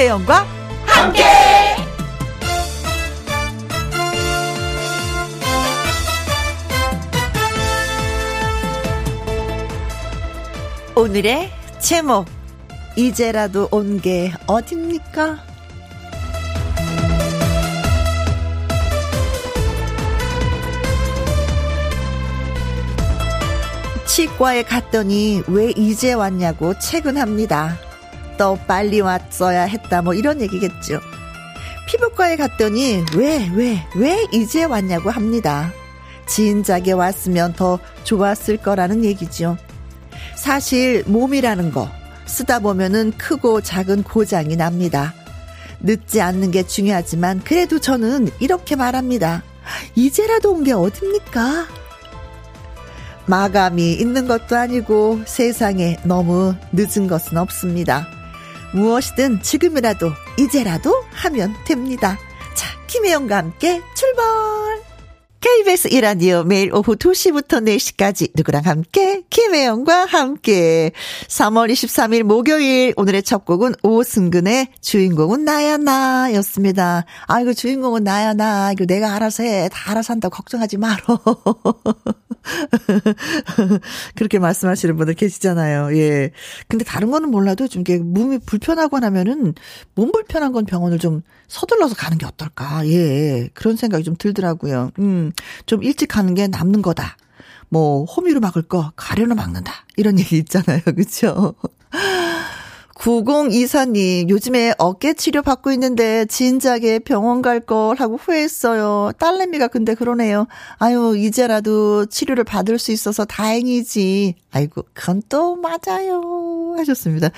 김혜영과 함께. 오늘의 제목 이제라도 온 게 어딥니까? 치과에 갔더니 왜 이제 왔냐고 채근합니다. 또 빨리 왔어야 했다 뭐 이런 얘기겠죠. 피부과에 갔더니 왜, 왜, 왜 이제 왔냐고 합니다. 진작에 왔으면 더 좋았을 거라는 얘기죠. 사실 몸이라는 거 쓰다 보면은 크고 작은 고장이 납니다. 늦지 않는 게 중요하지만 그래도 저는 이렇게 말합니다. 이제라도 온 게 어딥니까? 마감이 있는 것도 아니고 세상에 너무 늦은 것은 없습니다. 무엇이든 지금이라도 이제라도 하면 됩니다. 자, 김혜영과 함께 출발! KBS 이라디오 매일 오후 2시부터 4시까지 누구랑 함께 김혜영과 함께 3월 23일 목요일 오늘의 첫 곡은 오승근의 주인공은 나야 나였습니다. 아이고 주인공은 나야 나 이거 내가 알아서 해. 다 알아서 한다고 걱정하지 말어. 그렇게 말씀하시는 분들 계시잖아요. 예. 근데 다른 거는 몰라도 좀 이게 몸이 불편하거나 하면은 몸 불편한 건 병원을 좀 서둘러서 가는 게 어떨까. 예. 그런 생각이 좀 들더라고요. 음. 좀 일찍 가는 게 남는 거다. 뭐 호미로 막을 거 가려로 막는다. 이런 얘기 있잖아요. 그렇죠? 9024님, 요즘에 어깨 치료 받고 있는데, 진작에 병원 갈 걸 하고 후회했어요. 딸내미가 근데 그러네요. 아유, 이제라도 치료를 받을 수 있어서 다행이지. 아이고, 그건 또 맞아요. 하셨습니다.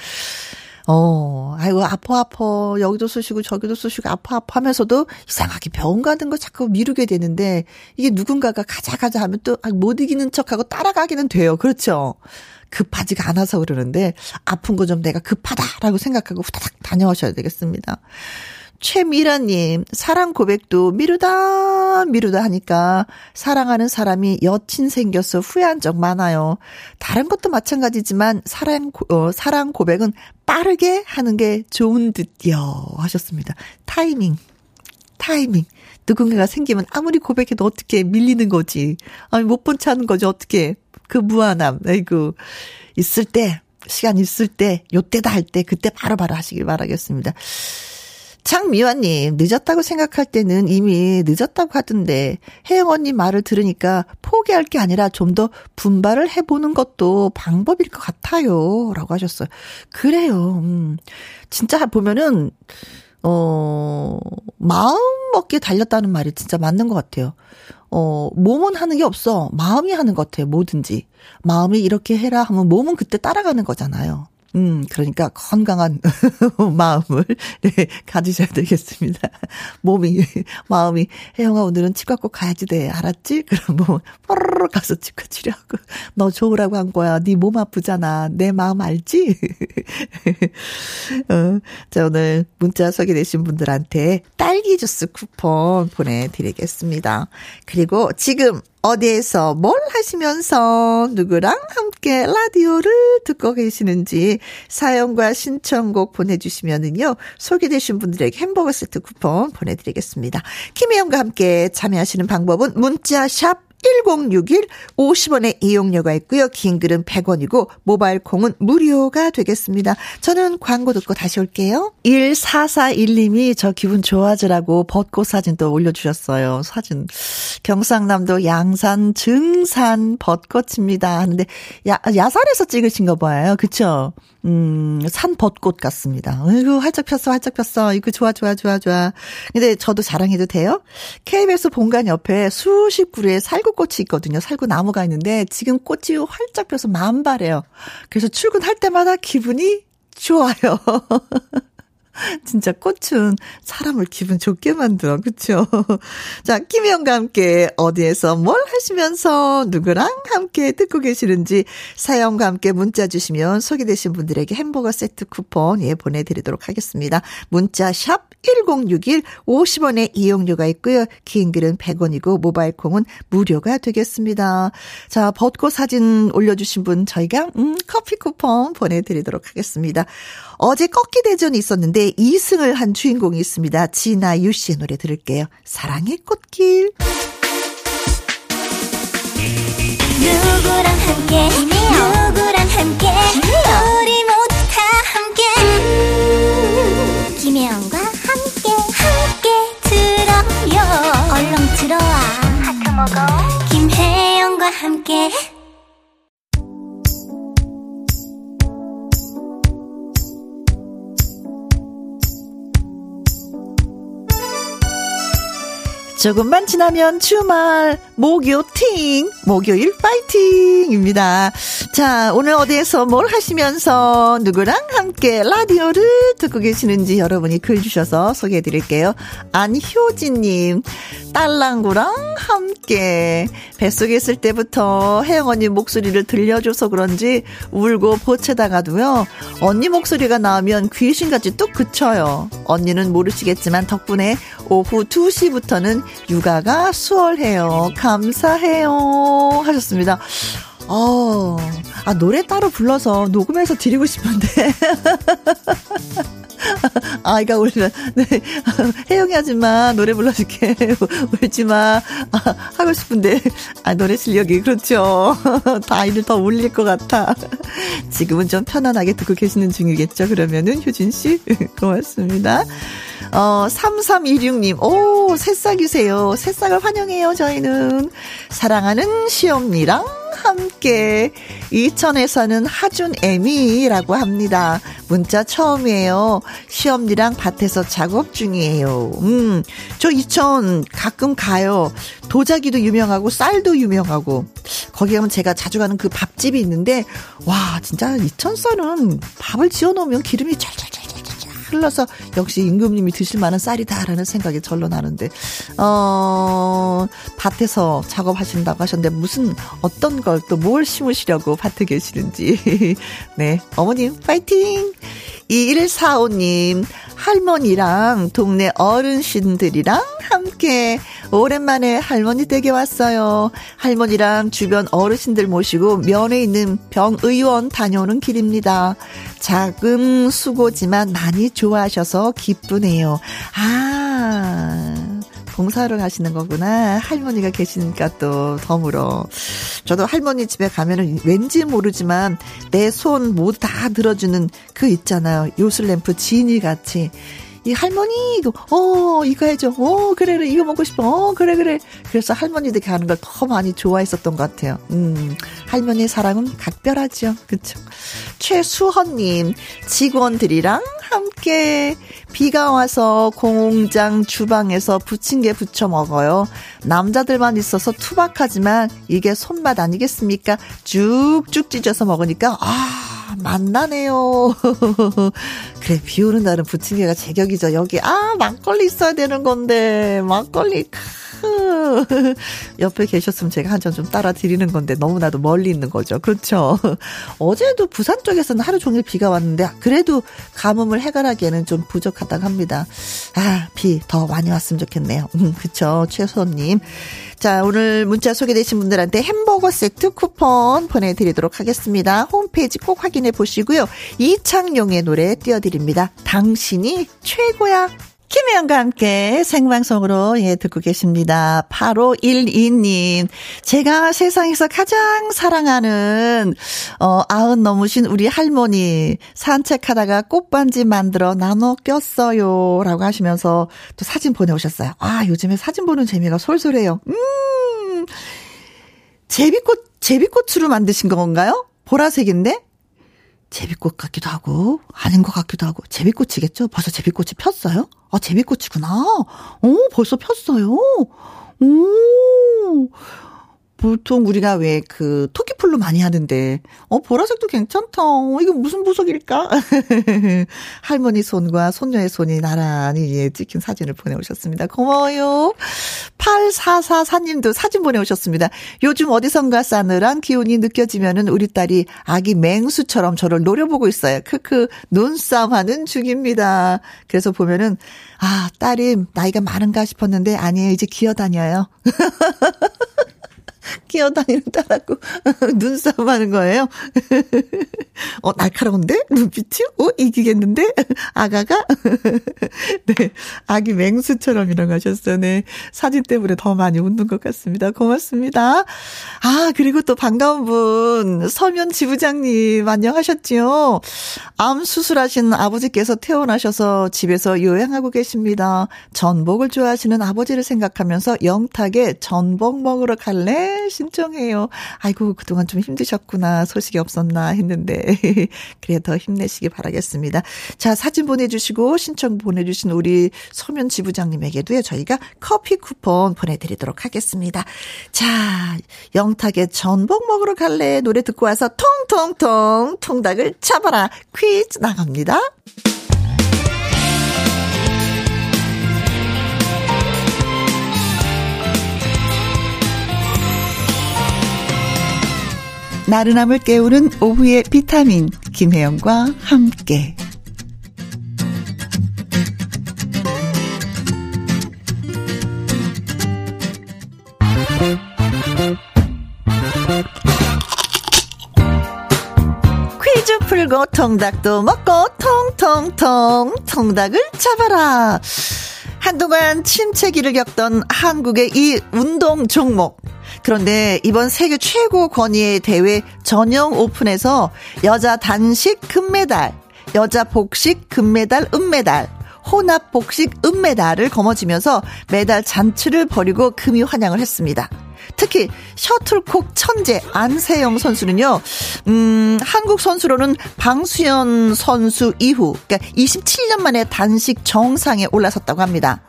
어, 아이고, 아파, 아파. 여기도 쑤시고 저기도 쑤시고 아파, 아파 하면서도 이상하게 병원 가는 거 자꾸 미루게 되는데, 이게 누군가가 가자, 가자 하면 또 못 이기는 척하고 따라가기는 돼요. 그렇죠? 급하지가 않아서 그러는데, 아픈 거 좀 내가 급하다라고 생각하고 후다닥 다녀오셔야 되겠습니다. 최미라님, 사랑 고백도 미루다, 미루다 하니까 사랑하는 사람이 여친 생겨서 후회한 적 많아요. 다른 것도 마찬가지지만 사랑, 어, 사랑 고백은 빠르게 하는 게 좋은 듯요. 하셨습니다. 타이밍, 타이밍. 누군가가 생기면 아무리 고백해도 어떻게 밀리는 거지. 아니, 못본 차는 거지, 어떻게. 그 무한함. 아이고. 있을 때, 시간 있을 때, 요때다 할 때, 그때 바로바로 바로 하시길 바라겠습니다. 장미화님, 늦었다고 생각할 때는 이미 늦었다고 하던데, 혜영 언니 말을 들으니까 포기할 게 아니라 좀 더 분발을 해보는 것도 방법일 것 같아요. 라고 하셨어요. 그래요. 음. 진짜 보면은, 어, 마음 먹기에 달렸다는 말이 진짜 맞는 것 같아요. 어, 몸은 하는 게 없어. 마음이 하는 것 같아요. 뭐든지. 마음이 이렇게 해라 하면 몸은 그때 따라가는 거잖아요. 음, 그러니까 건강한 마음을 네, 가지셔야 되겠습니다. 몸이 마음이 혜영아 오늘은 치과 꼭 가야지 돼. 알았지? 그럼 뭐 뽀로로 가서 치과 치료하고 너 좋으라고 한 거야. 네 몸 아프잖아. 내 마음 알지? 어, 자, 오늘 문자 소개되신 분들한테 딸기 주스 쿠폰 보내 드리겠습니다. 그리고 지금 어디에서 뭘 하시면서 누구랑 함께 라디오를 듣고 계시는지 사연과 신청곡 보내주시면은요, 소개되신 분들에게 햄버거 세트 쿠폰 보내드리겠습니다. 김혜영과 함께 참여하시는 방법은 문자 샵 1061 50원의 이용료가 있고요. 긴 글은 100원이고 모바일 콩은 무료가 되겠습니다. 저는 광고 듣고 다시 올게요. 1441님이 저 기분 좋아지라고 벚꽃 사진 또 올려주셨어요. 사진. 경상남도 양산 증산 벚꽃입니다. 하는데 야, 야산에서 찍으신 거 봐요. 그쵸? 음, 산 벚꽃 같습니다. 아이고, 활짝 폈어, 활짝 폈어. 이거 좋아, 좋아, 좋아, 좋아. 근데 저도 자랑해도 돼요? KBS 본관 옆에 수십 그루의 살구 꽃이 있거든요. 살구 나무가 있는데 지금 꽃이 활짝 펴서 만발해요. 그래서 출근할 때마다 기분이 좋아요. 진짜 꽃은 사람을 기분 좋게 만들어. 그쵸? 자, 김혜영과 함께 어디에서 뭘 하시면서 누구랑 함께 듣고 계시는지 사연과 함께 문자 주시면 소개되신 분들에게 햄버거 세트 쿠폰 예 보내드리도록 하겠습니다. 문자 샵 1061 50원의 이용료가 있고요. 긴 글은 100원이고 모바일 콩은 무료가 되겠습니다. 자, 벚꽃 사진 올려주신 분 저희가 음 커피 쿠폰 보내드리도록 하겠습니다. 어제 꺾기 대전이 있었는데 2승을 한 주인공이 있습니다. 진아유 씨의 노래 들을게요. 사랑의 꽃길. 누구랑 함께? 누구랑 함께? 우리 모두 다 함께. 음, 김혜영과 함께. 함께 들어요. 얼렁 들어와. 하트 먹어. 김혜영과 함께 조금만 지나면 주말 목요팅 목요일 파이팅입니다. 자 오늘 어디에서 뭘 하시면서 누구랑 함께 라디오를 듣고 계시는지 여러분이 글 주셔서 소개해드릴게요. 안효진님 딸랑구랑 함께 뱃속에 있을 때부터 혜영 언니 목소리를 들려줘서 그런지 울고 보채다가도요 언니 목소리가 나오면 귀신같이 뚝 그쳐요. 언니는 모르시겠지만 덕분에 오후 2시부터는 육아가 수월해요. 감사해요. 하셨습니다. 어, 아, 노래 따로 불러서 녹음해서 드리고 싶은데. 아이가 울면, 네. 혜영이 아줌마 노래 불러줄게. 울지 마. 아, 하고 싶은데. 아, 노래 실력이, 그렇죠. 다 아이들 더 울릴 것 같아. 지금은 좀 편안하게 듣고 계시는 중이겠죠. 그러면은, 효진씨. 고맙습니다. 어, 3326님, 오, 새싹이세요. 새싹을 환영해요, 저희는. 사랑하는 시엄니랑 함께 이천에 사는 하준 애미라고 합니다. 문자 처음이에요. 시엄니랑 밭에서 작업 중이에요. 음, 저 이천 가끔 가요. 도자기도 유명하고 쌀도 유명하고 거기 가면 제가 자주 가는 그 밥집이 있는데 와 진짜 이천 쌀은 밥을 지어 놓으면 기름이 찰찰찰 흘러서 역시 임금님이 드실 만한 쌀이다라는 생각이 절로 나는데 어 밭에서 작업하신다고 하셨는데 무슨 어떤 걸 또 뭘 심으시려고 밭에 계시는지. 네 어머님 파이팅 2145님 할머니랑 동네 어른신들이랑 함께 오랜만에 할머니 댁에 왔어요. 할머니랑 주변 어르신들 모시고 면에 있는 병의원 다녀오는 길입니다. 작은 수고지만 많이 좋아하셔서 기쁘네요. 아, 봉사를 하시는 거구나. 할머니가 계시니까 또 덤으로. 저도 할머니 집에 가면은 왠지 모르지만 내손 모두 다 들어주는 그 있잖아요. 요술램프 지니 같이. 이 할머니 이거 어 이거 해줘. 어 그래 그래 이거 먹고 싶어. 어 그래 그래. 그래서 할머니들이 하는 걸 더 많이 좋아했었던 것 같아요. 음 할머니의 사랑은 각별하죠. 그쵸? 최수헌님 직원들이랑 함께 비가 와서 공장 주방에서 부침개 부쳐 먹어요. 남자들만 있어서 투박하지만 이게 손맛 아니겠습니까? 쭉쭉 찢어서 먹으니까 아 만나네요. 그래, 비 오는 날은 부침개가 제격이죠. 여기, 아, 막걸리 있어야 되는 건데, 막걸리, 옆에 계셨으면 제가 한 잔 좀 따라 드리는 건데 너무나도 멀리 있는 거죠. 그렇죠. 어제도 부산 쪽에서는 하루 종일 비가 왔는데 그래도 가뭄을 해결하기에는 좀 부족하다고 합니다. 아, 비 더 많이 왔으면 좋겠네요. 음, 그쵸. 최소님. 자, 오늘 문자 소개되신 분들한테 햄버거 세트 쿠폰 보내드리도록 하겠습니다. 홈페이지 꼭 확인해 보시고요. 이창용의 노래 띄워드립니다. 당신이 최고야. 김혜영과 함께 생방송으로 예 듣고 계십니다. 8512님. 제가 세상에서 가장 사랑하는 어 아흔 넘으신 우리 할머니 산책하다가 꽃반지 만들어 나눠 꼈어요 라고 하시면서 또 사진 보내 오셨어요. 아, 요즘에 사진 보는 재미가 솔솔해요. 음. 제비꽃 제비꽃으로 만드신 건가요? 보라색인데? 제비꽃 같기도 하고 아닌 것 같기도 하고 제비꽃이겠죠? 벌써 제비꽃이 폈어요? 아 제비꽃이구나. 오 벌써 폈어요. 오 보통 우리가 왜 그 토끼풀로 많이 하는데 어 보라색도 괜찮다. 어, 이거 무슨 보석일까? 할머니 손과 손녀의 손이 나란히 예, 찍힌 사진을 보내오셨습니다. 고마워요. 8444님도 사진 보내오셨습니다. 요즘 어디선가 싸늘한 기운이 느껴지면은 우리 딸이 아기 맹수처럼 저를 노려보고 있어요. 크크 눈싸움하는 중입니다. 그래서 보면은 아 딸이 나이가 많은가 싶었는데 아니에요. 이제 기어다녀요. 기어다니는 딸하고 눈싸움 하는 거예요. 어, 날카로운데? 눈빛이? 어, 이기겠는데? 아가가? 네. 아기 맹수처럼이라고 하셨어요. 네. 사진 때문에 더 많이 웃는 것 같습니다. 고맙습니다. 아, 그리고 또 반가운 분, 서면 지부장님, 안녕하셨지요? 암 수술하신 아버지께서 퇴원하셔서 집에서 요양하고 계십니다. 전복을 좋아하시는 아버지를 생각하면서 영탁에 전복 먹으러 갈래? 신청해요. 아이고, 그동안 좀 힘드셨구나. 소식이 없었나 했는데. 그래, 더 힘내시기 바라겠습니다. 자, 사진 보내주시고, 신청 보내주신 우리 서면 지부장님에게도요, 저희가 커피 쿠폰 보내드리도록 하겠습니다. 자, 영탁의 전복 먹으러 갈래? 노래 듣고 와서 통통통 통닭을 잡아라. 퀴즈 나갑니다. 나른함을 깨우는 오후의 비타민 김혜영과 함께. 퀴즈 풀고 통닭도 먹고 통통통 통닭을 잡아라. 한동안 침체기를 겪던 한국의 이 운동 종목 그런데 이번 세계 최고 권위의 대회 전용 오픈에서 여자 단식 금메달, 여자 복식 금메달, 은메달, 혼합 복식 은메달을 거머쥐면서 메달 잔치를 벌이고 금이 환영을 했습니다. 특히 셔틀콕 천재 안세영 선수는요, 음, 한국 선수로는 방수연 선수 이후, 그러니까 27년 만에 단식 정상에 올라섰다고 합니다.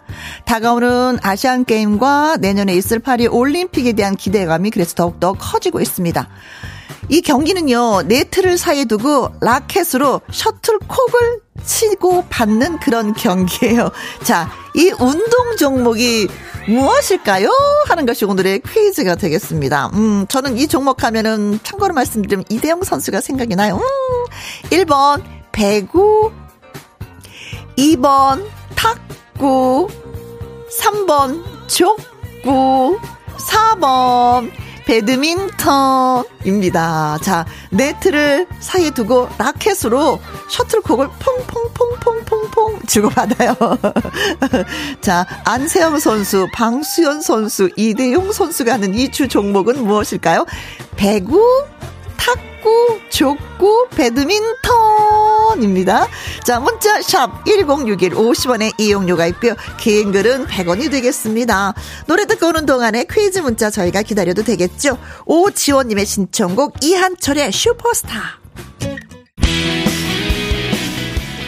다가오는 아시안 게임과 내년에 있을 파리 올림픽에 대한 기대감이 그래서 더욱더 커지고 있습니다. 이 경기는요, 네트를 사이에 두고 라켓으로 셔틀콕을 치고 받는 그런 경기예요. 자, 이 운동 종목이 무엇일까요? 하는 것이 오늘의 퀴즈가 되겠습니다. 음, 저는 이 종목 하면은 참고로 말씀드리면 이대영 선수가 생각이 나요. 음, 1번 배구, 2번 탁구, 3번 족구, 4번 배드민턴입니다. 자, 네트를 사이에 두고 라켓으로 셔틀콕을 퐁퐁퐁퐁퐁퐁 주고받아요. 자, 안세영 선수, 방수연 선수, 이대용 선수가 하는 이 주 종목은 무엇일까요? 배구, 탁구, 족구, 배드민턴 입니다. 자, 문자 샵 1061 50원의 이용료가 있고요. 긴 글은 100원이 되겠습니다. 노래 듣고 오는 동안에 퀴즈 문자 저희가 기다려도 되겠죠? 오지원님의 신청곡 이한철의 슈퍼스타.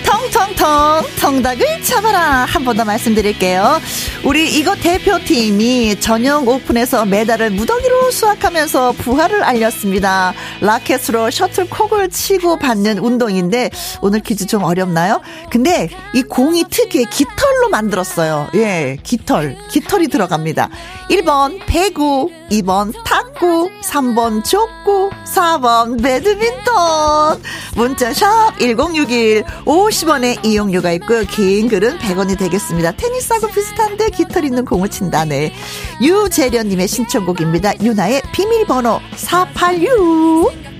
텅텅텅 텅닭을 잡아라 한 번 더 말씀드릴게요. 우리 이거 대표팀이 전용 오픈에서 메달을 무더기로 수확하면서 부활을 알렸습니다. 라켓으로 셔틀콕을 치고 받는 운동인데 오늘 퀴즈 좀 어렵나요? 근데 이 공이 특유의 깃털로 만들었어요. 예, 깃털. 깃털이 들어갑니다. 1번 배구, 2번 탁구, 3번 족구, 4번 배드민턴. 문자샵 1061 50원의 이용료가 있고요. 긴 글은 100원이 되겠습니다. 테니스하고 비슷한데 깃털 있는 공을 친다네. 유재련님의 신청곡입니다. 유나의 비밀번호 486.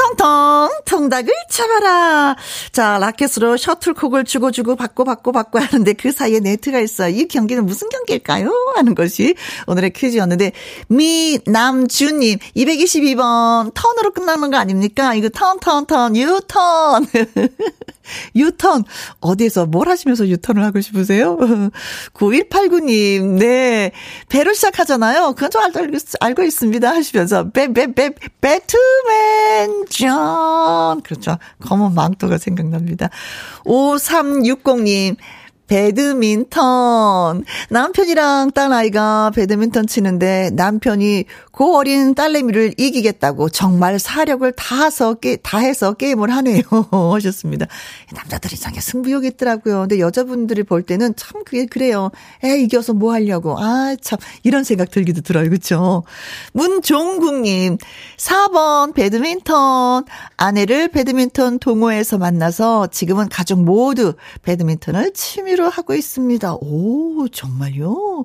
텅텅텅 통닭을 잡아라. 자 라켓으로 셔틀콕을 주고 주고 받고 받고 받고 하는데 그 사이에 네트가 있어요. 이 경기는 무슨 경기일까요? 하는 것이 오늘의 퀴즈였는데 미남주님 222번 턴으로 끝나는 거 아닙니까? 이거 턴턴턴 유턴 유턴 어디에서 뭘 하시면서 유턴을 하고 싶으세요? 9189님 네 배로 시작하잖아요. 그건 좀 알고, 알고 있습니다 하시면서 배 배 배 배트맨 전 그렇죠. 검은 망토가 생각납니다. 5360님 배드민턴. 남편이랑 딸아이가 배드민턴 치는데 남편이 그 어린 딸내미를 이기겠다고 정말 사력을 다해서, 게, 다해서 게임을 하네요. 하셨습니다. 남자들이 상에 승부욕 있더라고요. 근데 여자분들이 볼 때는 참 그게 그래요. 에, 이겨서 뭐 하려고. 아, 참. 이런 생각 들기도 들어요. 그쵸? 문종국님, 4번 배드민턴. 아내를 배드민턴 동호회에서 만나서 지금은 가족 모두 배드민턴을 취미로 치료하고 있습니다. 오, 정말요?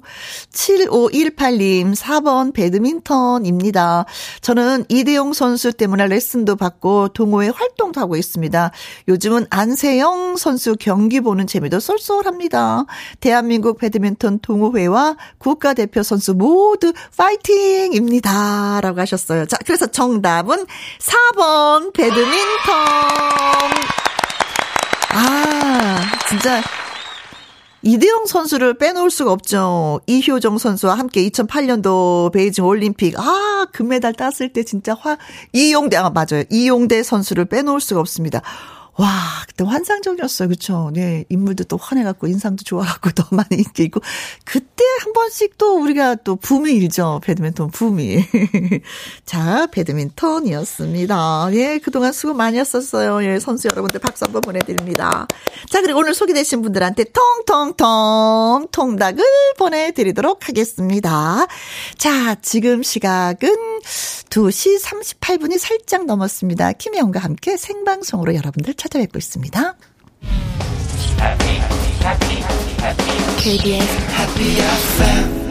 7518님, 4번 배드민턴입니다. 저는 이대용 선수 때문에 레슨도 받고 동호회 활동도 하고 있습니다. 요즘은 안세영 선수 경기 보는 재미도 쏠쏠합니다. 대한민국 배드민턴 동호회와 국가대표 선수 모두 파이팅입니다. 라고 하셨어요. 자, 그래서 정답은 4번 배드민턴. 아, 진짜 이대용 선수를 빼놓을 수가 없죠. 이효정 선수와 함께 2008년도 베이징 올림픽 아 금메달 땄을 때 진짜 화 이용대 아 맞아요 이용대 선수를 빼놓을 수가 없습니다. 와, 그때 환상적이었어요. 그쵸? 네. 인물도 또 환해갖고, 인상도 좋아갖고, 더 많이 인기 있고. 그때 한 번씩 또 우리가 또 붐이 일죠. 배드민턴 붐이. 자, 배드민턴이었습니다. 예, 그동안 수고 많이 했었어요. 예, 선수 여러분들 박수 한번 보내드립니다. 자, 그리고 오늘 소개되신 분들한테 통통통 통닭을 보내드리도록 하겠습니다. 자, 지금 시각은 2시 38분이 살짝 넘었습니다. 김혜영과 함께 생방송으로 여러분들 찾 아뵙고 있습니다. KBS Happy FM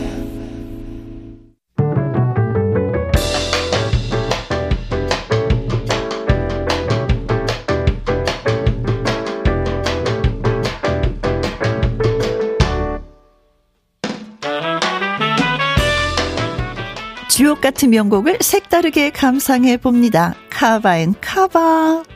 주옥 같은 명곡을 색다르게 감상해 봅니다. 카바앤 카바.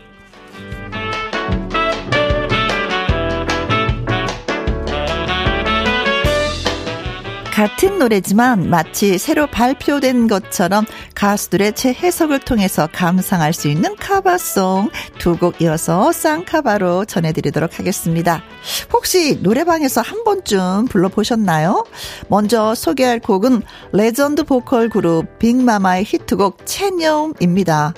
같은 노래지만 마치 새로 발표된 것처럼 가수들의 재해석을 통해서 감상할 수 있는 카바송 두 곡 이어서 쌍카바로 전해드리도록 하겠습니다. 혹시 노래방에서 한 번쯤 불러보셨나요? 먼저 소개할 곡은 레전드 보컬 그룹 빅마마의 히트곡 체념입니다.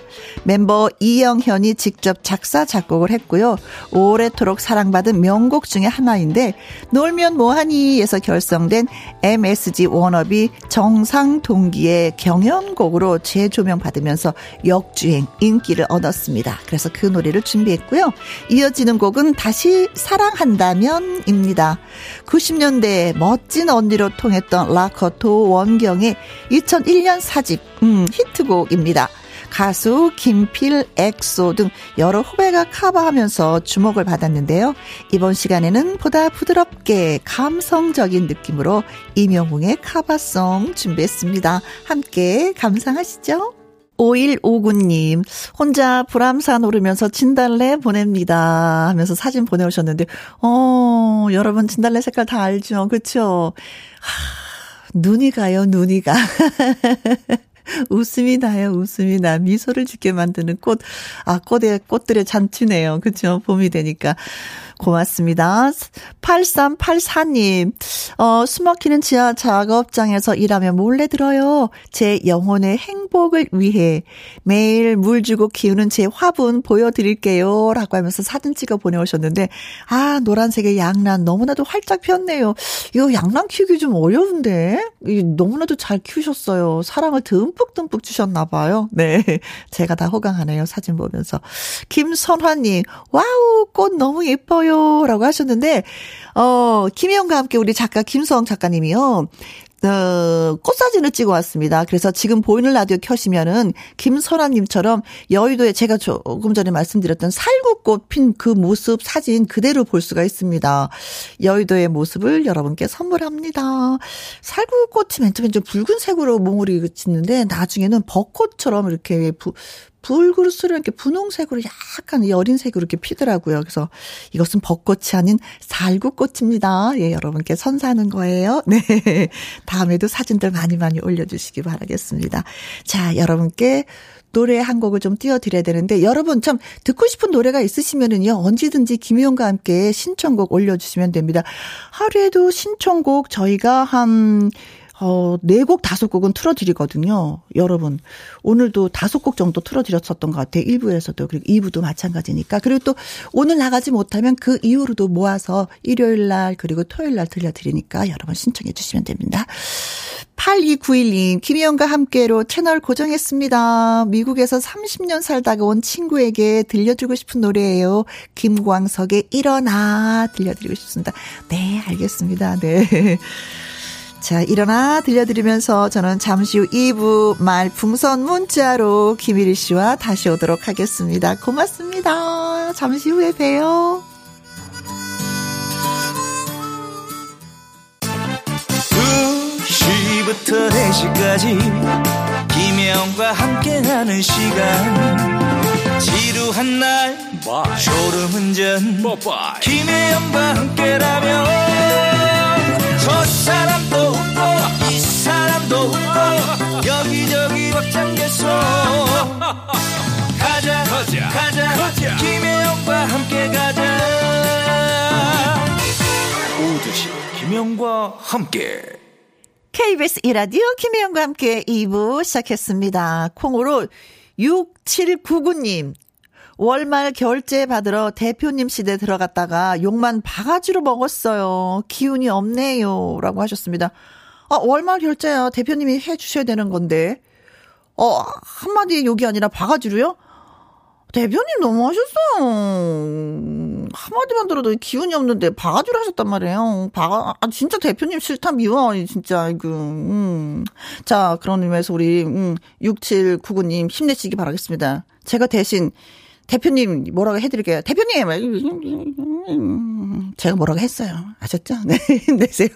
멤버 이영현이 직접 작사 작곡을 했고요. 오래도록 사랑받은 명곡 중의 하나인데 놀면 뭐하니에서 결성된 MS MSG 워너비 정상 동기의 경연곡으로 재조명 받으면서 역주행 인기를 얻었습니다. 그래서 그 노래를 준비했고요. 이어지는 곡은 다시 사랑한다면입니다. 90년대 멋진 언니로 통했던 라커 도원경의 2001년 사집 음, 히트곡입니다. 가수 김필, 엑소 등 여러 후배가 커버하면서 주목을 받았는데요. 이번 시간에는 보다 부드럽게 감성적인 느낌으로 임영웅의 커버송 준비했습니다. 함께 감상하시죠. 5159님, 혼자 불암산 오르면서 진달래 보냅니다. 하면서 사진 보내오셨는데, 어, 여러분 진달래 색깔 다 알죠? 그쵸? 하, 눈이 가요, 눈이 가. 웃음이 나요, 웃음이 나. 미소를 짓게 만드는 꽃. 아, 꽃에, 꽃들의 잔치네요. 그쵸? 봄이 되니까. 고맙습니다. 8384님, 어, 숨막히는 지하 작업장에서 일하며 몰래 들어요. 제 영혼의 행복을 위해 매일 물 주고 키우는 제 화분 보여드릴게요. 라고 하면서 사진 찍어 보내오셨는데, 아, 노란색의 양란 너무나도 활짝 폈네요. 이거 양란 키우기 좀 어려운데? 너무나도 잘 키우셨어요. 사랑을 듬뿍듬뿍 주셨나봐요. 네. 제가 다 호강하네요. 사진 보면서. 김선화님, 와우, 꽃 너무 예뻐요. 좋아요. 라고 하셨는데, 어, 김혜영과 함께 우리 작가 김수영 작가님이요. 어, 꽃사진을 찍어 왔습니다. 그래서 지금 보이는 라디오 켜시면은 김설아님처럼 여의도에 제가 조금 전에 말씀드렸던 살구꽃 핀 그 모습 사진 그대로 볼 수가 있습니다. 여의도의 모습을 여러분께 선물합니다. 살구꽃이 맨 처음에 좀 붉은색으로 몽울이 짓는데 나중에는 벚꽃처럼 이렇게 부, 불그릇으로 이렇게 분홍색으로 약간 여린 색으로 이렇게 피더라고요. 그래서 이것은 벚꽃이 아닌 살구꽃입니다. 예, 여러분께 선사하는 거예요. 네. 다음에도 사진들 많이 많이 올려주시기 바라겠습니다. 자, 여러분께 노래 한 곡을 좀 띄워드려야 되는데 여러분 참 듣고 싶은 노래가 있으시면은요 언제든지 김희영과 함께 신청곡 올려주시면 됩니다. 하루에도 신청곡 저희가 한 어, 네 곡, 다섯 곡은 틀어드리거든요. 여러분. 오늘도 다섯 곡 정도 틀어드렸었던 것 같아요. 1부에서도. 그리고 2부도 마찬가지니까. 그리고 또 오늘 나가지 못하면 그 이후로도 모아서 일요일 날, 그리고 토요일 날 들려드리니까 여러분 신청해 주시면 됩니다. 8291님, 김희영과 함께로 채널 고정했습니다. 미국에서 30년 살다가 온 친구에게 들려주고 싶은 노래예요. 김광석의 일어나 들려드리고 싶습니다. 네, 알겠습니다. 네. 자, 일어나 들려드리면서 저는 잠시 후 2부 말풍선 문자로 김일희 씨와 다시 오도록 하겠습니다. 고맙습니다. 잠시 후에 봬요. 2시부터 4시까지 김혜영과 함께하는 시간 지루한 날 졸음운전 김혜영과 함께라면 저 사람도 여기저기 벅장개소 가자 가자 가자, 가자. 김혜영과 함께 가자 오두시 김혜영과 함께 KBS 이라디오 김혜영과 함께 2부 시작했습니다. 콩으로 6799님 월말 결제 받으러 대표님 시대 들어갔다가 욕만 바가지로 먹었어요. 기운이 없네요. 라고 하셨습니다. 아, 월말 결제야. 대표님이 해 주셔야 되는 건데. 어, 한마디 욕이 아니라 바가지로요? 대표님 너무하셨어요. 한마디만 들어도 기운이 없는데 바가지로 하셨단 말이에요. 바가, 아, 진짜 대표님 싫다 미워. 진짜, 그, 음. 자, 그런 의미에서 우리, 음, 6799님 힘내시기 바라겠습니다. 제가 대신 대표님 뭐라고 해드릴게요. 대표님 제가 뭐라고 했어요. 아셨죠? 네, 내세요.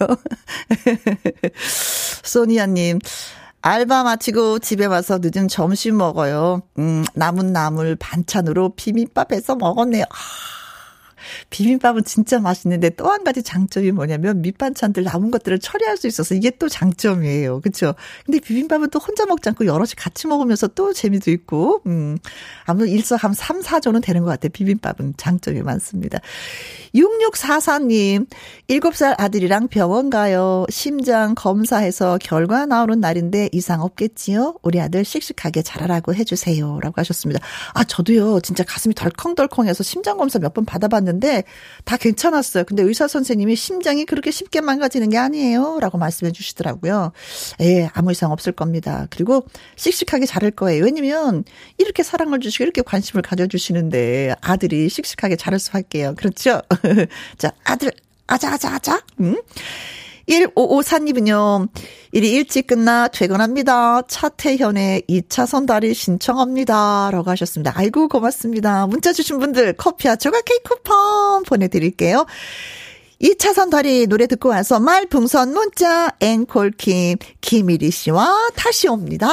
소니아님. 알바 마치고 집에 와서 늦은 점심 먹어요. 음, 남은 나물 반찬으로 비빔밥 해서 먹었네요. 아. 비빔밥은 진짜 맛있는데 또 한 가지 장점이 뭐냐면 밑반찬들 남은 것들을 처리할 수 있어서 이게 또 장점이에요. 그렇죠? 근데 비빔밥은 또 혼자 먹지 않고 여럿이 같이 먹으면서 또 재미도 있고 음. 아무튼 일석한 3, 4조는 되는 것 같아요. 비빔밥은 장점이 많습니다. 6644님, 7살 아들이랑 병원 가요. 심장 검사해서 결과 나오는 날인데 이상 없겠지요? 우리 아들 씩씩하게 자라라고 해주세요. 라고 하셨습니다. 아, 저도요, 진짜 가슴이 덜컹덜컹해서 심장 검사 몇 번 받아봤는데 다 괜찮았어요. 근데 의사 선생님이 심장이 그렇게 쉽게 망가지는 게 아니에요. 라고 말씀해 주시더라고요. 예, 아무 이상 없을 겁니다. 그리고 씩씩하게 자랄 거예요. 왜냐면 이렇게 사랑을 주시고 이렇게 관심을 가져 주시는데 아들이 씩씩하게 자랄 수 할게요. 그렇죠? 자, 아들, 아자, 아자, 아자. 음? 1554님은요, 일이 일찍 끝나 퇴근합니다. 차태현의 2차선 다리 신청합니다. 라고 하셨습니다. 아이고, 고맙습니다. 문자 주신 분들 커피와 조각 케이크 쿠폰 보내드릴게요. 2차선 다리 노래 듣고 와서 말풍선 문자 앵콜킴 김일희 씨와 다시 옵니다.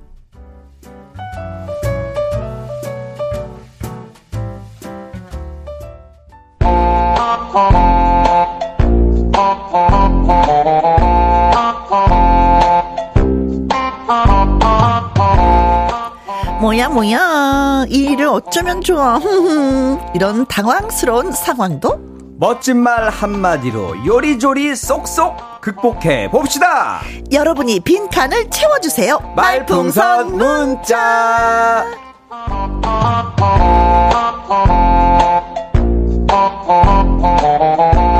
뭐야 뭐야. 이 일을 어쩌면 좋아. 이런 당황스러운 상황도? 멋진 말 한마디로 요리조리 쏙쏙 극복해 봅시다. 여러분이 빈 칸을 채워주세요. 말풍선 문자. Oh, oh, oh.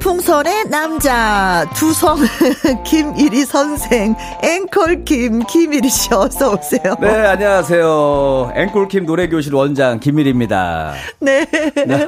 풍선의 남자 두성 김일희 선생 앵콜 김 김일희 씨 어서 오세요. 네, 안녕하세요. 앵콜킴 노래 교실 원장 김일입니다. 네. 네.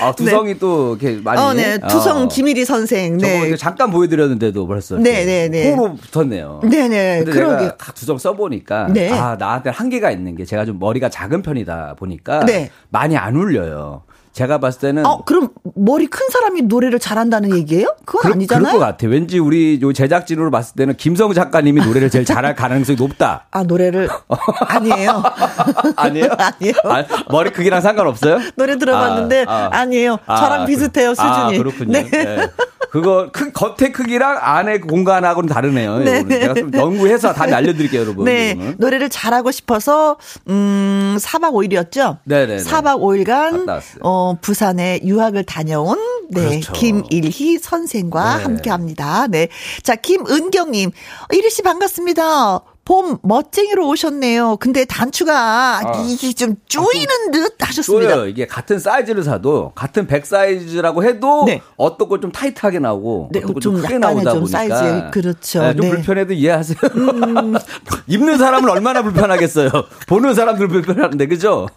아, 두성이 또 이렇게 많이. 어, 네. 두성 어. 김일희 선생. 네. 잠깐 보여드렸는데도 벌써. 네, 네, 네. 호로 붙었네요. 네네. 그러게. 두성 써보니까 네. 아 나한테 한계가 있는 게 제가 좀 머리가 작은 편이다 보니까 네. 많이 안 울려요. 제가 봤을 때는 어, 그럼 머리 큰 사람이 노래를 잘한다는 얘기예요? 그건 그럴, 아니잖아요. 그럴 것 같아. 왠지 우리 요 제작진으로 봤을 때는 김성 작가님이 노래를 제일 잘할 가능성이 높다. 아, 노래를 아니에요. 아니에요? 아니에요. 아, 머리 크기랑 상관없어요? 노래 들어봤는데 아, 니에요 저랑 비슷해요, 그- 아, 수준이. 그렇군요. 네. 네. 그거 크, 겉의 크기랑 안의 공간하고는 다르네요. 네. 제가 좀 연구해서 다 알려드릴게요, 여러분. 네, 이거는. 노래를 잘하고 싶어서 음 4박 5일이었죠. 네네네. 4박 5일간 갔다 왔어요. 어 부산에 유학을 다녀온 네 그렇죠. 김일희 선생과 네. 함께합니다. 네, 자 김은경님, 이리 씨 반갑습니다. 봄 멋쟁이로 오셨네요. 근데 단추가 이게 좀 쪼이는 듯 하셨습니다. 아, 쪼여요. 이게 같은 사이즈를 사도 같은 100 사이즈라고 해도 네. 어떤 걸 좀 타이트하게 나오고 네, 어떤 걸좀좀 크게 나오다 좀 보니까 사이즈, 그렇죠. 네, 좀 네. 음. 불편해도 이해하세요. 입는 사람은 얼마나 불편하겠어요. 보는 사람들 불편한데 그죠?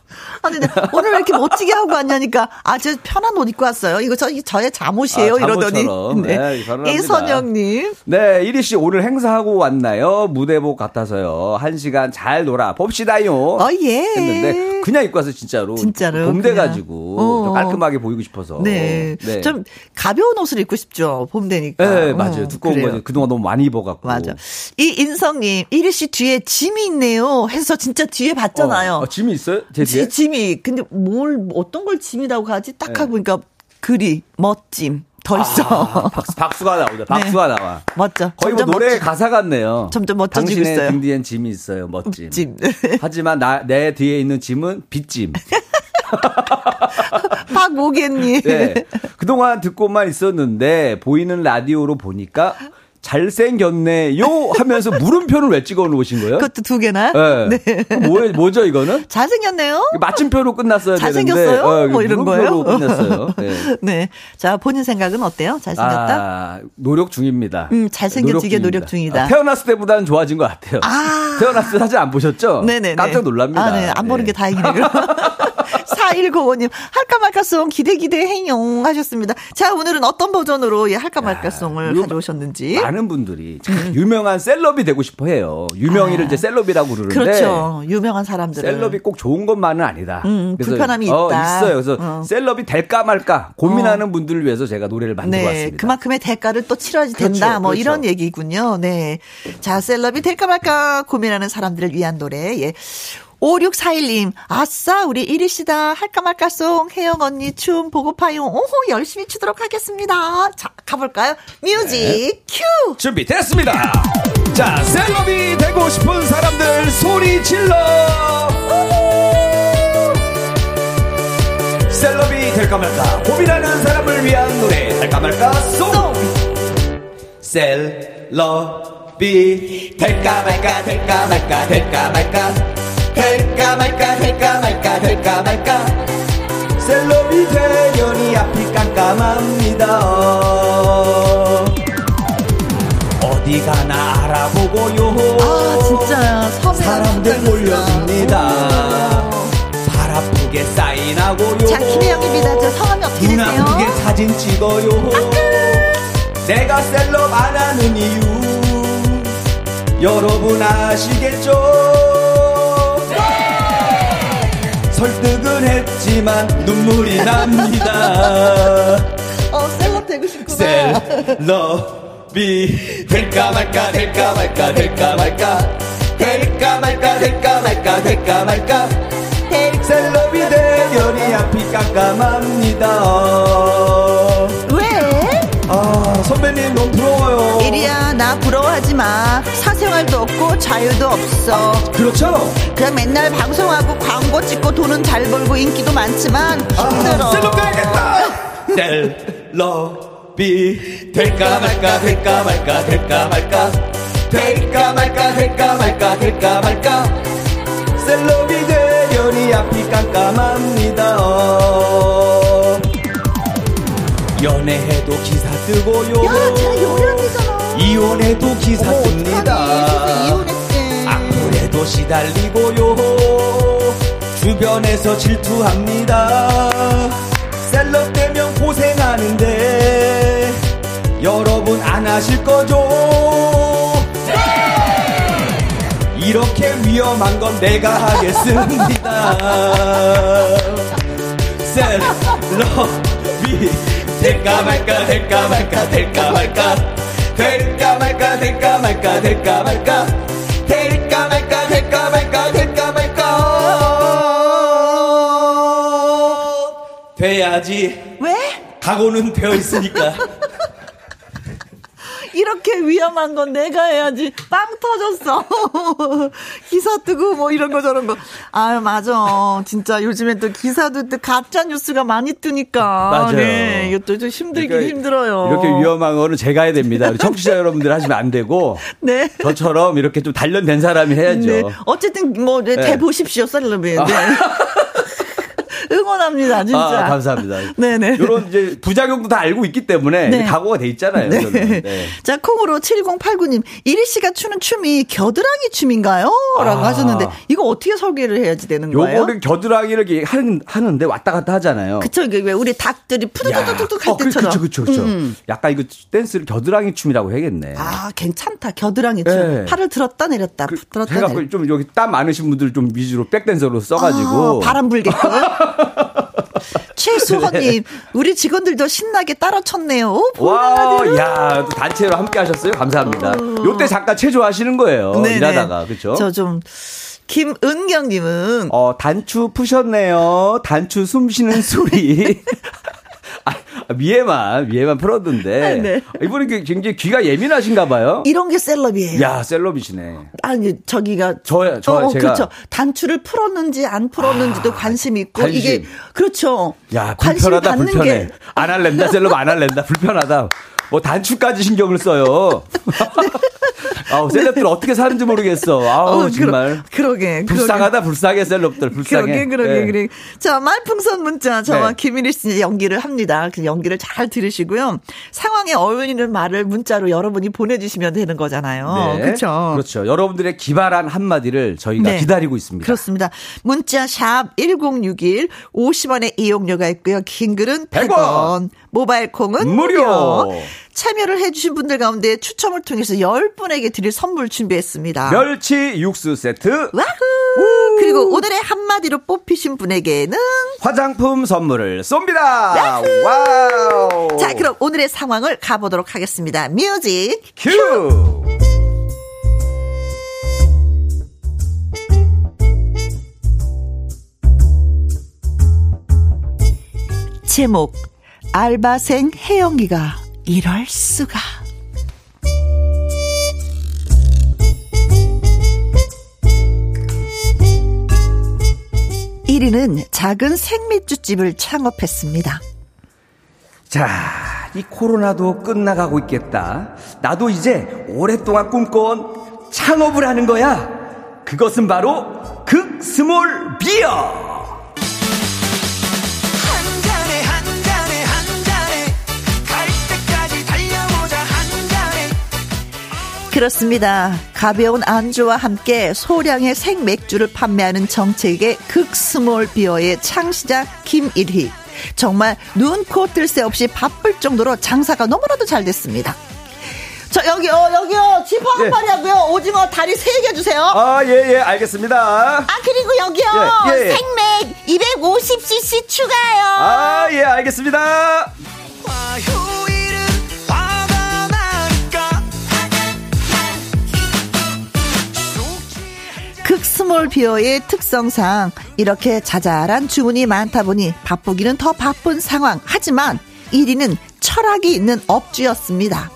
아니, 근데 오늘 왜 이렇게 멋지게 하고 왔냐니까, 아, 저 편한 옷 입고 왔어요. 이거 저, 저의 잠옷이에요. 아, 이러더니. 네, 결혼합니다. 이선영님. 네, 이리 씨 오늘 행사하고 왔나요? 무대복 같 아서요. 한 시간 잘 놀아 봅시다요. 어, 예. 했는데 그냥 입고 와서 진짜로 진짜로, 봄돼 그냥. 가지고 어. 좀 깔끔하게 보이고 싶어서. 네. 네. 좀 가벼운 옷을 입고 싶죠. 봄 되니까. 네, 맞아요. 어, 두꺼운 그래요. 거 그동안 너무 많이 입어갖고. 맞아. 이 인성님, 이리 씨 뒤에 짐이 있네요. 해서 진짜 뒤에 봤잖아요. 어, 어, 짐이 있어요? 제 뒤에? 지, 짐이. 근데 뭘, 어떤 걸 짐이라고 하지? 딱 네. 하고 보니까 글이, 멋짐. 더 있어. 아, 박수, 박수 가 나오죠. 박수가 나와. 멋져. 거의 뭐 노래 멋지- 가사 같네요. 점점 멋져지고 당신의 있어요. 등 뒤엔 짐이 있어요. 멋짐. 멋짐. 하지만 나, 내 뒤에 있는 짐은 빚짐. 박모개님. 네. 그동안 듣고만 있었는데 보이는 라디오로 보니까 잘생겼네요 하면서 물음표를 왜 찍어 놓으신 거예요? 그것도 두 개나? 예. 네. 네. 뭐, 뭐죠, 이거는? 잘생겼네요? 맞춤표로 끝났어야 잘생겼어요? 되는데. 잘생겼어요? 예, 뭐 이런 거예요? 끝났어요. 네. 네. 자, 본인 생각은 어때요? 잘생겼다? 아, 노력 중입니다. 음, 잘생겼지게 노력, 노력 중이다. 아, 태어났을 때보다는 좋아진 것 같아요. 아. 태어났을 때 사진 안 보셨죠? 네네 깜짝 놀랍니다. 아, 네. 안 보는 네. 게 다행이네요. 4195님, 할까 말까송 기대 기대 행용 하셨습니다. 자, 오늘은 어떤 버전으로 예, 할까 말까송을 가져오셨는지. 많은 분들이 음. 유명한 셀럽이 되고 싶어 해요. 유명인을 아. 이제 셀럽이라고 부르는데 그렇죠. 유명한 사람들 셀럽이 꼭 좋은 것만은 아니다. 음, 그래서, 불편함이 어, 있다. 있어요. 그래서 어. 셀럽이 될까 말까 고민하는 어. 분들을 위해서 제가 노래를 만들어 네, 왔습니다. 그만큼의 대가를 또 치러야 그렇죠, 된다. 뭐 그렇죠. 이런 얘기군요. 네. 자, 셀럽이 될까 말까 고민하는 사람들을 위한 노래. 예. 5641님, 아싸, 우리 이리 씨다. 할까 말까 송, 혜영 언니 춤 보고파요. 오호, 열심히 추도록 하겠습니다. 자, 가볼까요? 뮤직, 큐! 준비됐습니다. 자, 셀럽이 되고 싶은 사람들 소리 질러. 셀럽이 될까 말까 고민하는 사람을 위한 노래 될까 말까 송. 셀럽이 될까 말까 될까 말까 될까 말까 될까 말까 될까 말까 될까 말까. 셀럽이 되려니 앞이 깜깜합니다. 어디 가나 알아보고요. 아, 진짜. 섭외가 사람들 몰려듭니다. 하고요. 자, 김혜영입니다. 저 성함이 어떻게 눈 되세요? 아프게 사진 찍어요. 내가 셀럽 안 하는 이유. 여러분 아시겠죠 설득은 했지만 눈물이 납니다. 어, 셀럽 되고 싶구나. 셀럽이 될까 말까 될까 말까 될까 말까. 될까 말까 될까 말까 될까 말까. 셀럽이 되려니 앞이 깜깜합니다 선배님 너무 부러워요. 이리야, 나 부러워하지 마. 사생활도 없고 자유도 없어. 그렇죠? 그냥 맨날 방송하고 광고 찍고 돈은 잘 벌고 인기도 많지만 힘들어. 아, 셀럽 돼야겠다. 셀럽이 될까 말까 될까 말까 될까 말까. 될까 말까 될까 말까 될까 말까. 셀럽이 되려니 앞이 깜깜합니다 연애해도 기사 뜨고요 야, 쟤 요리한테잖아. 이혼해도 기사 어머, 뜹니다? 이혼했대. 악플에도 시달리고요 주변에서 질투합니다 셀럽 되면 고생하는데 여러분 안 하실 거죠 이렇게 위험한 건 내가 하겠습니다 셀럽이 될까 말까 될까 말까 될까 말까. 될까 말까 될까 말까 될까 말까. 될까 말까 될까 말까 될까 말까. 돼야지. 왜? 각오는 되어 있으니까 이렇게 위험한 건 내가 해야지. 빵 터졌어. 기사 뜨고 뭐 이런 거 저런 거. 아유, 맞아. 진짜 요즘엔 또 기사도 또 가짜 뉴스가 많이 뜨니까. 맞아요. 네. 이것도 좀 힘들긴 그러니까 힘들어요. 이렇게 위험한 거는 제가 해야 됩니다. 청취자 여러분들 하시면 안 되고 네. 저처럼 이렇게 좀 단련된 사람이 해야죠. 네. 어쨌든 뭐 네, 네. 대보십시오, 셀럽이. 네. 응원합니다, 진짜. 아, 감사합니다. 네네. 이런 이제 부작용도 다 알고 있기 때문에 네. 각오가 돼 있잖아요. 네. 저는. 네. 자, 콩으로 7089님, 이리 씨가 추는 춤이 겨드랑이 춤인가요? 라고 아. 하셨는데, 이거 어떻게 설계를 해야지 되는 거예요? 요거를 겨드랑이를 이렇게 하는, 하는데 왔다 갔다 하잖아요. 그쵸, 이게 왜 우리 닭들이 푸드뚝뚝뚝 할 어, 그- 때처럼. 그쵸, 그쵸, 그쵸. 음. 약간 이거 댄스를 겨드랑이 춤이라고 해야겠네. 아, 괜찮다. 겨드랑이 춤. 네. 팔을 들었다 내렸다. 그, 들었다 내렸다. 좀 여기 땀 많으신 분들 좀 위주로 백댄서로 써가지고. 아, 바람 불게끔. 최수호님, 네. 우리 직원들도 신나게 따라 쳤네요. 오, 보이는 와. 야, 또 단체로 함께 하셨어요? 감사합니다. 요때 잠깐 체조하시는 거예요. 네네. 일하다가, 그쵸? 저 좀, 김은경님은, 어, 단추 푸셨네요. 단추 숨 쉬는 소리. 아, 위에만, 위에만 풀었는데. 네. 이분이 그 굉장히 귀가 예민하신가 봐요. 이런 게 셀럽이에요. 야, 셀럽이시네. 아니 저기가 저요, 저, 어, 제가. 그렇죠. 단추를 풀었는지 안 풀었는지도 아, 관심 있고 관심. 이게 그렇죠. 야, 관심 불편하다, 불편해. 게 안 할랜다, 셀럽 안 할랜다. 불편하다. 뭐 단추까지 신경을 써요. 아우, 셀럽들 어떻게 사는지 모르겠어. 아우, 네. 어, 정말. 그러, 그러 게 불쌍하다, 불쌍해, 셀럽들. 불쌍해. 그러게 그러게 네. 그러게. 자 말풍선 문자 저와 네. 김일희 씨 연기를 합니다. 그 연기를 잘 들으시고요. 상황에 어울리는 말을 문자로 여러분이 보내주시면 되는 거잖아요. 네. 그렇죠. 그렇죠. 여러분들의 기발한 한마디를 저희가 네. 기다리고 있습니다. 그렇습니다. 문자 샵 1061, 50원의 이용료가 있고요. 긴 글은 100원, 100원. 모바일 콩은 무료. 무료. 참여를 해주신 분들 가운데 추첨을 통해서 10분에게 드릴 선물 준비했습니다. 멸치 육수 세트, 와후! 그리고 오늘의 한마디로 뽑히신 분에게는 화장품 선물을 쏩니다. 와우. 자 그럼 오늘의 상황을 가보도록 하겠습니다. music cue. 제목 알바생 혜영이가 이럴 수가 1위는 작은 생맥주집을 창업했습니다. 자, 이 코로나도 끝나가고 있겠다. 나도 이제 오랫동안 꿈꿔온 창업을 하는 거야. 그것은 바로 극스몰 비어. 그렇습니다. 가벼운 안주와 함께 소량의 생맥주를 판매하는 정책의 극스몰 비어의 창시자 김일희. 정말 눈, 코, 뜰 새 없이 바쁠 정도로 장사가 너무나도 잘 됐습니다. 저 여기요 여기요 쥐포 한 예. 마리 하고요 오징어 다리 세 개 주세요 아, 예, 예, 알겠습니다. 아 그리고 여기요 예, 예. 생맥 250cc 추가요 아, 예, 알겠습니다. small 비어의 특성상 이렇게 자잘한 주문이 많다 보니 바쁘기는 더 바쁜 상황 하지만 1위는 철학이 있는 업주였습니다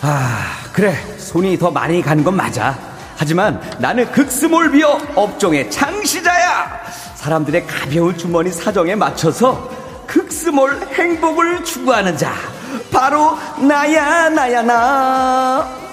아, 그래. 손이 더 많이 가는 건 맞아. 하지만 나는 극스몰 비어 업종의 창시자야. 사람들의 가벼운 주머니 사정에 맞춰서 극스몰 행복을 추구하는 자. 바로 나야, 나야, 나.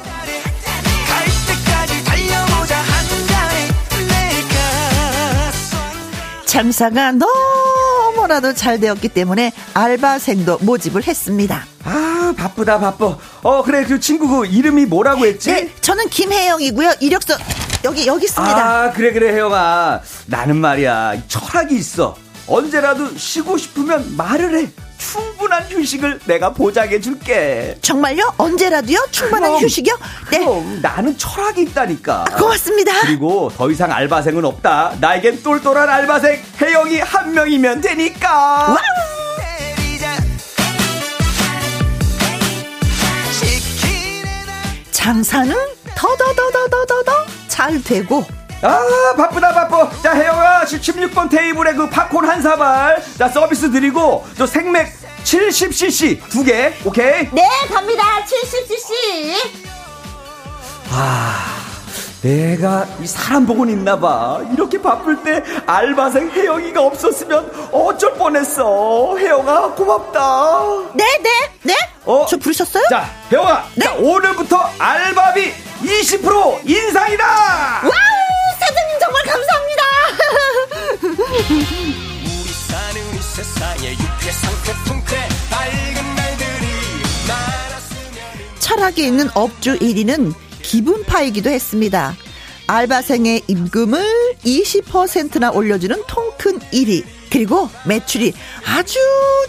장사가 너무나도 잘 되었기 때문에 알바생도 모집을 했습니다 아, 바쁘다, 바빠. 어, 그래. 그 친구 그 이름이 뭐라고 했지? 네 저는 김혜영이고요 이력서 여기 여기 있습니다 아, 그래, 그래, 혜영아. 나는 말이야, 철학이 있어. 언제라도 쉬고 싶으면 말을 해. 충분한 휴식을 내가 보장해 줄게. 정말요? 언제라도요? 충분한 그럼, 휴식이요? 네 그럼 나는 철학이 있다니까. 고맙습니다 그리고 더 이상 알바생은 없다. 나에겐 똘똘한 알바생 혜영이 한 명이면 되니까. 치킨에 장사는 더더더더더더더 잘 되고 아 바쁘다 바빠. 자 혜영아 16번 테이블에 그 팝콘 한 사발. 자 서비스 드리고 저 생맥 70cc 두 개 오케이? 네 갑니다. 70cc 아 내가 이 사람 복은 있나 봐. 이렇게 바쁠 때 알바생 혜영이가 없었으면 어쩔 뻔했어. 혜영아 고맙다. 네네 네? 어? 저 부르셨어요? 자 혜영아 네. 자 오늘부터 알바비 20% 인상이다! 와우 사장님 정말 감사합니다 우리 사는 이 세상에 유쾌 상쾌 통쾌 밝은 날들이 많았으면 철학이 있는 업주 1위는 기분파이기도 했습니다. 알바생의 임금을 20%나 올려주는 통큰 1위. 그리고 매출이 아주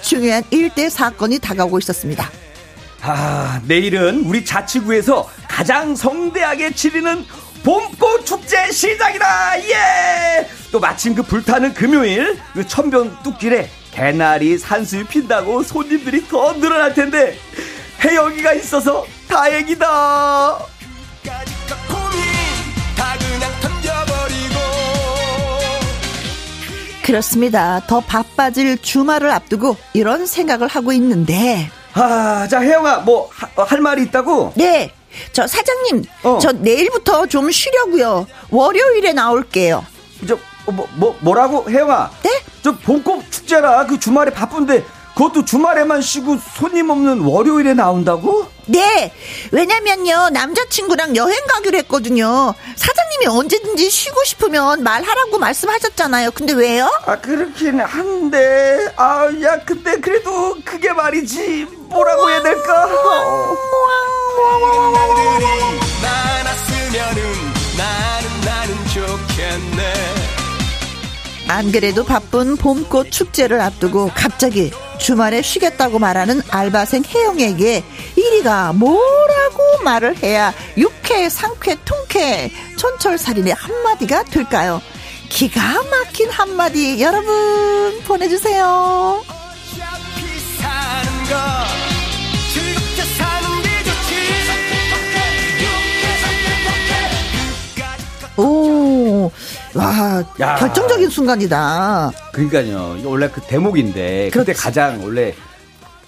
중요한 일대 사건이 다가오고 있었습니다. 아, 내일은 우리 자치구에서 가장 성대하게 치르는 봄꽃 축제 시작이다! 예! 또 마침 그 불타는 금요일, 그 천변 뚝길에 개나리 산수유 핀다고 손님들이 더 늘어날 텐데, 혜영이가 있어서 다행이다! 그렇습니다. 더 바빠질 주말을 앞두고 이런 생각을 하고 있는데, 아, 자, 혜영아, 뭐, 하- 할 말이 있다고? 네. 저 사장님, 어. 저 내일부터 좀 쉬려고요. 월요일에 나올게요. 저, 어, 뭐, 뭐, 뭐라고? 혜영아. 네? 저 봄꽃 축제라 그 주말에 바쁜데, 그것도 주말에만 쉬고 손님 없는 월요일에 나온다고? 네. 왜냐면요, 남자친구랑 여행 가기로 했거든요. 사장님이 언제든지 쉬고 싶으면 말하라고 말씀하셨잖아요. 근데 왜요? 아, 그렇긴 한데, 아, 야, 근데 그래도 그게 말이지. 뭐라고 해야 될까? 나는 나는 좋겠네 안 그래도 바쁜 봄꽃 축제를 앞두고 갑자기 주말에 쉬겠다고 말하는 알바생 혜영에게 1위가 뭐라고 말을 해야 유쾌, 상쾌, 통쾌, 촌철살인의 한마디가 될까요? 기가 막힌 한마디 여러분 보내주세요. 와, 야. 결정적인 순간이다. 그러니까요. 원래 그 대목인데, 그때 그렇지. 가장 원래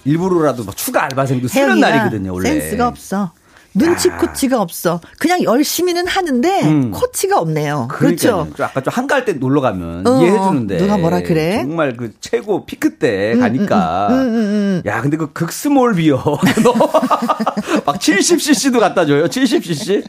일부러라도 뭐 추가 알바생도 쓰는 날이거든요, 원래. 센스가 없어. 눈치 코치가 없어. 그냥 열심히는 하는데 음. 코치가 없네요. 그러니까요. 그렇죠. 좀 아까 좀 한가할 때 놀러 가면 어, 이해해 주는데 누가 뭐라 그래? 정말 그 최고 피크 때 가니까 음, 음, 음. 야 근데 그 극스몰 비어 막 70cc도 갖다 줘요 70cc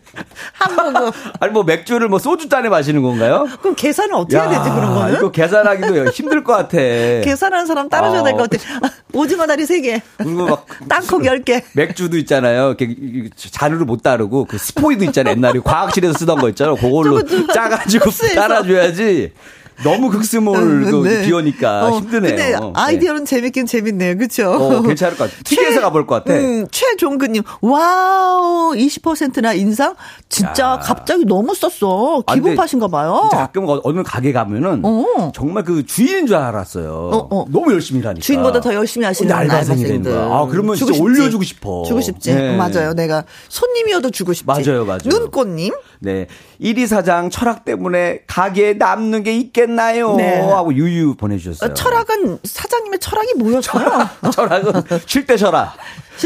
한국어. 아니 뭐 맥주를 뭐 소주 잔에 마시는 건가요? 그럼 계산은 어떻게 해야 되지 그런 거는? 이거 계산하기도 힘들 것 같아. 계산하는 사람 따라줘야 될것 같아. 아, 오징어 다리 3개. 그리고 막 땅콩 10개. 맥주도 있잖아요. 이렇게 잔으로 못 따르고 그 스포이드 있잖아요. 옛날에 과학실에서 쓰던 거 있잖아요. 그걸로 짜가지고. 따라줘야지. 너무 극small 그 네. 비오니까 어, 힘드네요. 근데 네. 아이디어는 재밌긴 재밌네요. 그쵸? 어, 괜찮을 것 같아. TV에서 가볼 것 같아. 음, 최종근님, 와우, 20%나 인상? 진짜 야. 갑자기 너무 썼어. 아, 기분 탓인가 봐요. 가끔 어- 어느 가게 가면은 어. 정말 그 주인인 줄 알았어요. 어, 어. 너무 열심히 일하니까. 주인보다 더 열심히 하시는 알바생이 되는. 거야. 아, 그러면 진짜 싶지. 올려주고 싶어. 주고 싶지. 네. 맞아요. 내가 손님이어도 주고 싶지. 맞아요, 맞아요. 눈꽃님. 네. 1위 사장 철학 때문에 가게에 남는 게 있겠나 요? 네. 하고 유유 보내주셨어요. 어, 철학은 사장님의 철학이 뭐였어요? 철학은 쉴때 철학.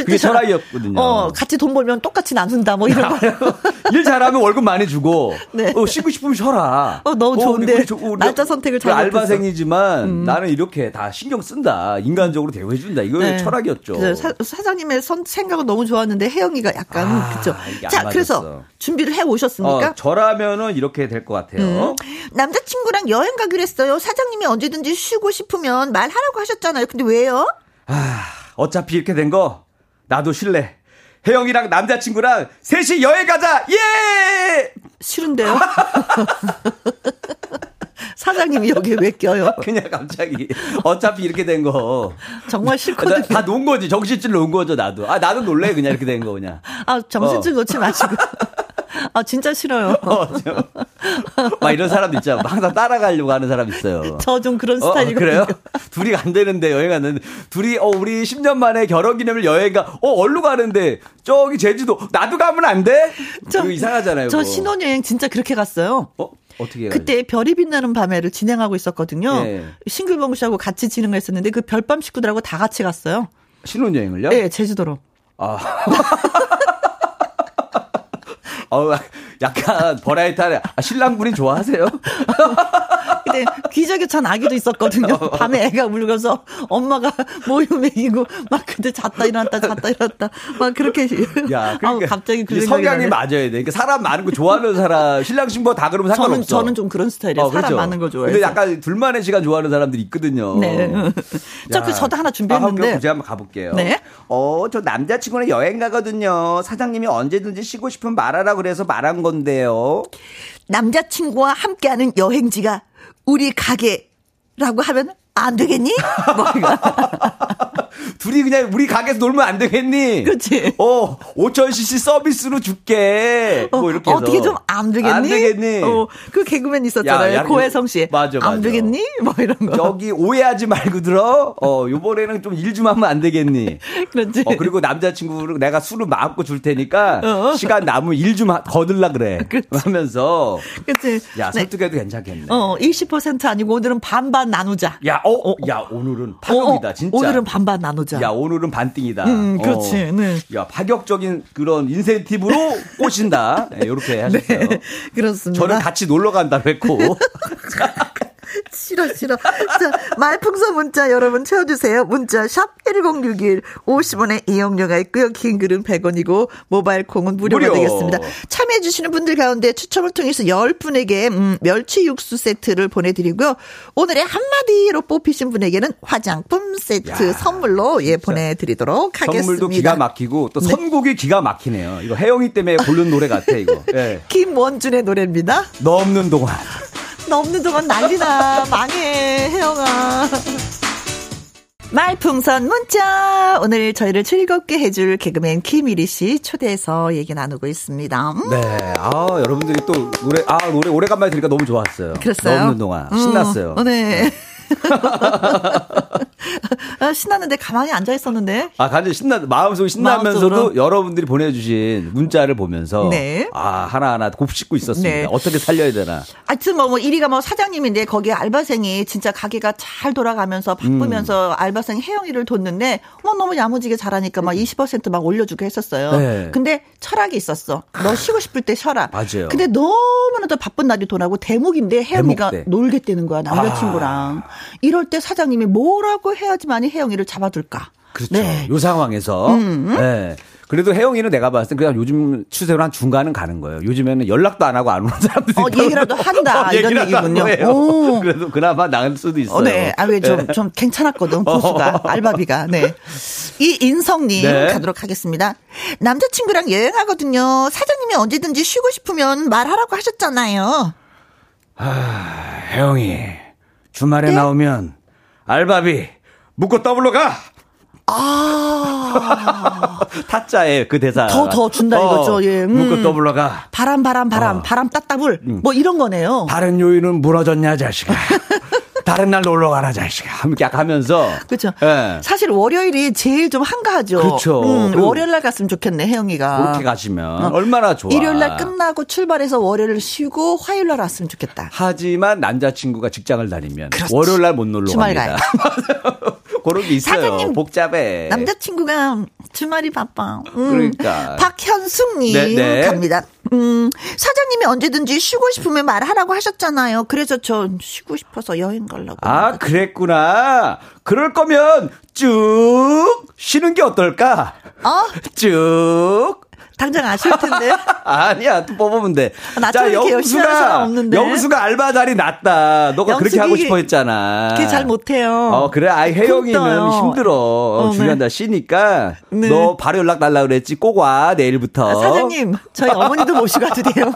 그게 철학. 철학이었거든요. 어, 같이 돈 벌면 똑같이 나눈다, 뭐 이런 거. 일 잘하면 월급 많이 주고, 네. 어, 쉬고 싶으면 쉬어라. 어, 너무 좋은데. 우리 저- 우리 날짜 선택을 우리 잘못했어. 음. 알바생이지만 나는 이렇게 다 신경 쓴다. 인간적으로 대우해 준다. 이거 네. 철학이었죠. 그래서 사, 사장님의 선, 생각은 너무 좋았는데 혜영이가 약간 아, 그죠. 안 자. 그래서 준비를 해 오셨습니까? 어, 저라면은 이렇게 될 것 같아요. 남자친구랑 여행 가기로 했어요. 사장님이 언제든지 쉬고 싶으면 말하라고 하셨잖아요. 근데 왜요? 아, 어차피 이렇게 된 거 나도 쉴래. 혜영이랑 남자친구랑 셋이 여행 가자. 예! 싫은데요? 사장님이 여기에 왜 껴요? 그냥 갑자기 어차피 이렇게 된 거. 정말 싫거든요. 다 놓은 거지. 정신줄 놓은 거죠, 나도. 아, 나도 놀래. 그냥 이렇게 된 거, 그냥. 아, 정신줄 놓지 마시고. 아, 진짜 싫어요. 어, 저- 막 이런 사람도 있잖아. 항상 따라가려고 하는 사람 있어요. 저 좀 그런 어, 스타일이거든요. 그래요? 둘이 안 되는데 여행 갔는데 둘이 어 우리 10년 만에 결혼 기념일 여행 가. 어 얼로 가는데 저기 제주도 나도 가면 안 돼? 이거 이상하잖아요. 저 그거. 신혼여행 진짜 그렇게 갔어요. 어 어떻게 해요? 그때 별이 빛나는 밤에를 진행하고 있었거든요. 네. 싱글벙글 씨하고 같이 진행을 했었는데 그 별밤 식구들하고 다 같이 갔어요. 신혼여행을요? 네, 제주도로. 아. 어, 약간 버라이탈 아, 신랑분이 좋아하세요? 근데 기저귀 찬 아기도 있었거든요. 밤에 애가 울고서 엄마가 모유 먹이고 막 그때 잤다 일어났다 잤다 일어났다 막 그렇게 야, 그러니까 갑자기 그 성향이. 맞아야 돼. 그러니까 사람 많은 거 좋아하는 사람, 신랑 신부 다 그러면 상관없어. 저는 저는 좀 그런 스타일이에요. 어, 사람 그렇죠. 많은 거 좋아해서. 근데 약간 둘만의 시간 좋아하는 사람들이 있거든요. 네. 자, 그 저도 하나 준비했는데. 아, 제가 한번 가볼게요. 네. 어, 저 남자친구랑 여행 가거든요. 사장님이 언제든지 쉬고 싶으면 말하라 그래서 말한 건데요. 남자친구와 함께하는 여행지가 우리 가게라고 하면 안 되겠니? 둘이 그냥 우리 가게에서 놀면 안 되겠니? 그치. 어, 5,000cc 서비스로 줄게. 뭐 이렇게 해서. 어떻게 좀 안 되겠니? 안 되겠니? 어, 그 개그맨 있었잖아요. 야, 야, 고혜성 씨. 맞아, 맞아. 안 되겠니? 뭐 이런 거. 여기 오해하지 말고 들어. 어, 요번에는 좀 일 좀 하면 안 되겠니? 그렇지. 어, 그리고 남자친구를 내가 술을 마음껏 줄 테니까 어. 시간 남으면 일 좀 거들라 그래. 그렇지. 하면서 그치. 야, 네. 설득해도 괜찮겠네. 어, 20% 아니고 오늘은 반반 나누자. 야, 어, 야, 오늘은 파격이다, 어, 어, 진짜. 오늘은 반반 나누자. 야, 오늘은 반띵이다. 음, 그렇지. 네. 야, 파격적인 그런 인센티브로 꼬신다. 네, 이렇게 하셨어요. 그렇습니다. 저는 같이 놀러 간다고 했고. 싫어, 싫어. 자, 말풍선 문자 여러분 채워주세요. 문자, 샵 1061. 50원의 이용료가 있고요. 긴 글은 100원이고, 모바일 콩은 무료가 무료. 되겠습니다. 참여해 주시는 분들 가운데 추첨을 통해서 10분에게, 음, 멸치 육수 세트를 보내드리고요. 오늘의 한마디로 뽑히신 분에게는 화장품 세트 야, 선물로, 예, 보내드리도록 하겠습니다. 선물도 기가 막히고 또 네. 선곡이 기가 막히네요. 이거 혜영이 때문에 고른 노래 같아, 이거. 예. 김원준의 노래입니다. 너 없는 동안. 너 없는 동안 난리나. 망해, 혜영아. 말풍선 문자. 오늘 저희를 즐겁게 해줄 개그맨 김일희 씨 초대해서 얘기 나누고 있습니다. 음, 네. 아, 여러분들이 또 노래, 아, 노래 오래간만에 들으니까 너무 좋았어요. 그랬어요? 너 없는 동안. 음, 신났어요. 어, 네. 아, 신났는데 가만히 앉아 있었는데. 아, 간절 신나, 마음속에 신나면서도 마음속으로. 여러분들이 보내주신 문자를 보면서. 네. 아, 하나 하나 곱씹고 있었습니다. 네. 어떻게 살려야 되나. 하여튼 뭐, 뭐, 1위가 뭐 사장님인데 거기에 알바생이 진짜 가게가 잘 돌아가면서 바쁘면서 음. 알바생 혜영이를 뒀는데 뭐 너무 야무지게 잘하니까 막 20%막 올려주고 했었어요. 네. 근데 철학이 있었어. 너 쉬고 싶을 때 쉬어라. 맞아요. 근데 너무나도 바쁜 날이 돌아고 대목인데 혜영이가 대목 때. 놀겠다는 거야 남자친구랑. 아. 이럴 때 사장님이 뭐라고 해야지만이 혜영이를 잡아둘까. 그렇죠. 네. 요 상황에서. 네. 그래도 혜영이는 내가 봤을 때 그냥 요즘 추세로 한 중간은 가는 거예요. 요즘에는 연락도 안 하고 안 오는 사람들이 어. 얘기라도 한다, 이런 얘기라도 얘기군요. 그래도 그나마 나을 수도 있어요. 어, 네. 아, 왜 좀, 네. 좀 괜찮았거든, 보수가, 알바비가. 네. 이 인성님 네. 가도록 하겠습니다. 남자친구랑 여행하거든요. 사장님이 언제든지 쉬고 싶으면 말하라고 하셨잖아요. 혜영이 주말에 네? 나오면 알바비 묶고 더블로 가. 아. 타짜에 그 대사. 더, 더 준다 이거죠, 예. 음. 묶고 더블로 가. 바람, 바람, 바람, 어. 바람 따따불. 뭐 이런 거네요. 다른 요인은 무너졌냐 자식아. 다른 날 놀러 가라 자식아. 함께 하면서. 그렇죠. 예. 사실 월요일이 제일 좀 한가하죠. 그렇죠. 음, 그리고 월요일 날 갔으면 좋겠네, 혜영이가. 그렇게 가시면 얼마나 좋아. 어. 일요일 날 끝나고 출발해서 월요일 쉬고 화요일 날 왔으면 좋겠다. 하지만 남자친구가 직장을 다니면 그렇지. 월요일 날 못 놀러 주말 갑니다. 그런 게 있어요. 사장님, 복잡해. 남자친구가 주말이 바빠. 음. 그러니까. 박현숙님 네, 네. 갑니다. 음, 사장님이 언제든지 쉬고 싶으면 말하라고 하셨잖아요. 그래서 전 쉬고 싶어서 여행 가려고. 아, 그랬구나. 그럴 거면 쭉 쉬는 게 어떨까? 어? 쭉. 당장 아실 텐데. 아니야, 또 뽑으면 돼. 열심히 하는 사람 없는데. 영수가 알바 자리 났다. 너가 그렇게 하고 싶어 했잖아. 그게 잘 못해요. 어, 그래. 아이, 혜영이는 굶떠요. 힘들어. 어, 네. 중요한 날 쉬니까. 네. 너 바로 연락 달라 그랬지. 꼭 와, 내일부터. 아, 사장님, 저희 어머니도 모시고 가도 돼요.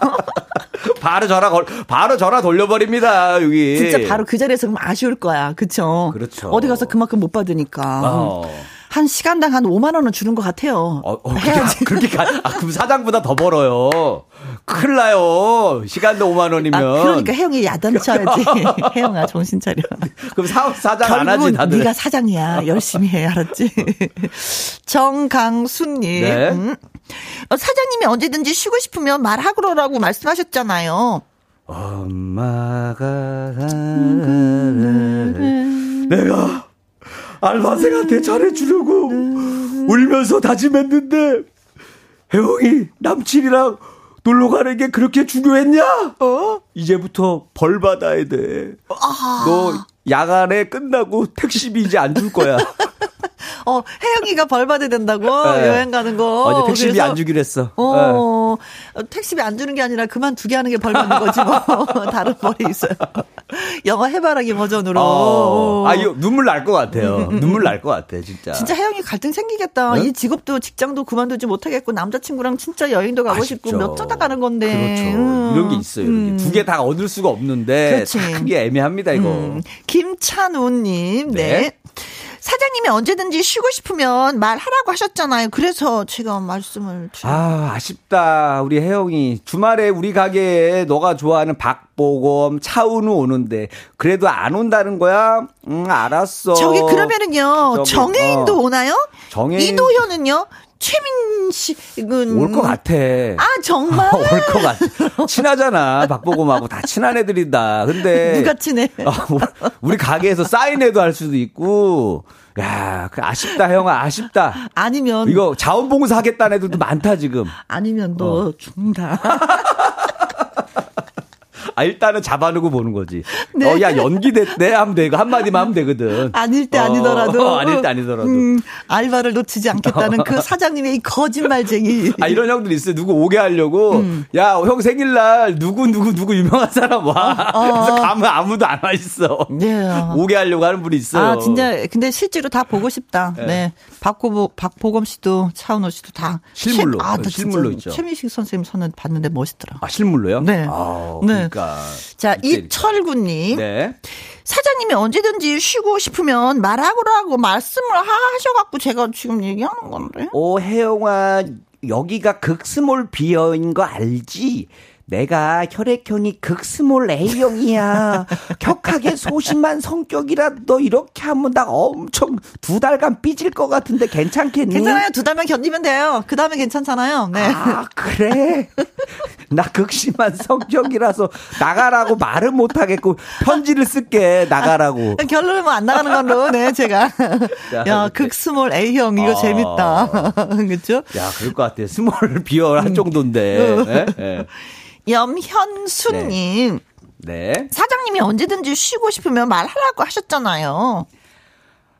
바로 전화 걸, 바로 전화 돌려버립니다, 여기. 진짜 바로 그 자리에서 그럼 아쉬울 거야. 그쵸? 그렇죠. 어디 가서 그만큼 못 받으니까. 어. 한 시간당 한 5만 원은 주는 것 같아요. 어, 어, 그렇게, 해야지. 그렇게 가, 아, 그럼 사장보다 더 벌어요. 큰일 나요. 시간도 5만 원이면. 아, 그러니까 혜영이 야단 쳐야지. 혜영아 정신 차려. 그럼 사, 사장 안 하지, 다들. 네가 사장이야. 열심히 해, 알았지? 정강수님. 네. 음. 어, 사장님이 언제든지 쉬고 싶으면 말하라고 말씀하셨잖아요. 엄마가 내가 알바생한테 잘해주려고 울면서 다짐했는데 혜영이 남친이랑 놀러 가는 게 그렇게 중요했냐? 어? 이제부터 벌 받아야 돼. 너 야간에 끝나고 택시비 이제 안 줄 거야. 어, 혜영이가 벌 받아야 된다고? 네. 여행 가는 거. 어제 택시비 그래서 안 주기로 했어. 네. 어, 어, 택시비 안 주는 게 아니라 그만두게 하는 게 벌 받는 거지 뭐. 다른 벌이 있어요. 영어 해바라기 버전으로. 어. 아, 이거 눈물 날 것 같아요. 눈물 날 것 같아, 진짜. 진짜 혜영이 갈등 생기겠다. 네? 이 직업도 직장도 그만두지 못하겠고 남자친구랑 진짜 여행도 가고 싶고 아쉽죠. 몇 쩌다 가는 건데. 그렇죠. 음. 이런 게 있어요. 이런 게. 두개 다 얻을 수가 없는데 그게 애매합니다 이거. 음, 김찬우님, 네. 네. 사장님이 언제든지 쉬고 싶으면 말하라고 하셨잖아요. 그래서 제가 말씀을. 좀- 아 아쉽다 우리 혜영이 주말에 우리 가게에 너가 좋아하는 박보검 차은우 오는데 그래도 안 온다는 거야? 응 알았어. 저기 그러면은요, 저기, 정혜인도 어. 오나요? 정혜인- 이도현은요? 최민 씨는. 올 것 같아. 아, 정말? 올 것 같아. 친하잖아 박보검하고 다 친한 애들이다. 근데 누가 친해? 어, 우리 가게에서 사인회도 할 수도 있고. 야, 그 아쉽다, 형아, 아쉽다. 아니면. 이거 자원봉사 하겠다는 애들도 많다, 지금. 아니면 너 죽는다. 아, 일단은 잡아놓고 보는 거지. 네. 어, 야, 연기됐네? 하면 돼. 이거 한마디만 하면 되거든. 아닐 때 어, 아니더라도. 어, 아닐 때 아니더라도. 음, 알바를 놓치지 않겠다는 그 사장님의 이 거짓말쟁이. 아, 이런 형들 있어요. 누구 오게 하려고. 음. 야, 형 생일날 누구, 누구, 누구 유명한 사람 와. 그래서 가면 아무도 안 와 있어. 네. 오게 하려고 하는 분이 있어요. 아, 진짜, 근데 실제로 다 보고 싶다. 네. 박보보, 박보검 씨도, 차은호 씨도 다. 실물로. 최- 아, 나 진짜 실물로 있죠. 최민식 선생님 선은 봤는데 멋있더라. 아, 실물로요? 네. 아, 네. 그러니까. 자, 이때 이철구님. 네. 사장님이 언제든지 쉬고 싶으면 말하고라고 말씀을 하셔갖고 제가 지금 얘기하는 건데. 오, 혜영아, 여기가 극스몰 B형인 거 알지? 내가 혈액형이 극스몰 A형이야. 격하게 소심한 성격이라 너 이렇게 하면 나 엄청 두 달간 삐질 것 같은데 괜찮겠니? 괜찮아요. 두 달만 견디면 돼요. 그 다음에 괜찮잖아요. 네. 아, 그래? 나 극심한 성격이라서 나가라고 말은 못하겠고 편지를 쓸게 나가라고. 결론은 뭐 안 나가는 걸로, 네, 제가. 자, 야, 이렇게. 극스몰 A형, 이거 아. 재밌다. 그쵸? 야, 그럴 것 같아. small B형 할 정도인데. 네? 네. 염현수님. 네. 사장님이 언제든지 쉬고 싶으면 말하라고 하셨잖아요.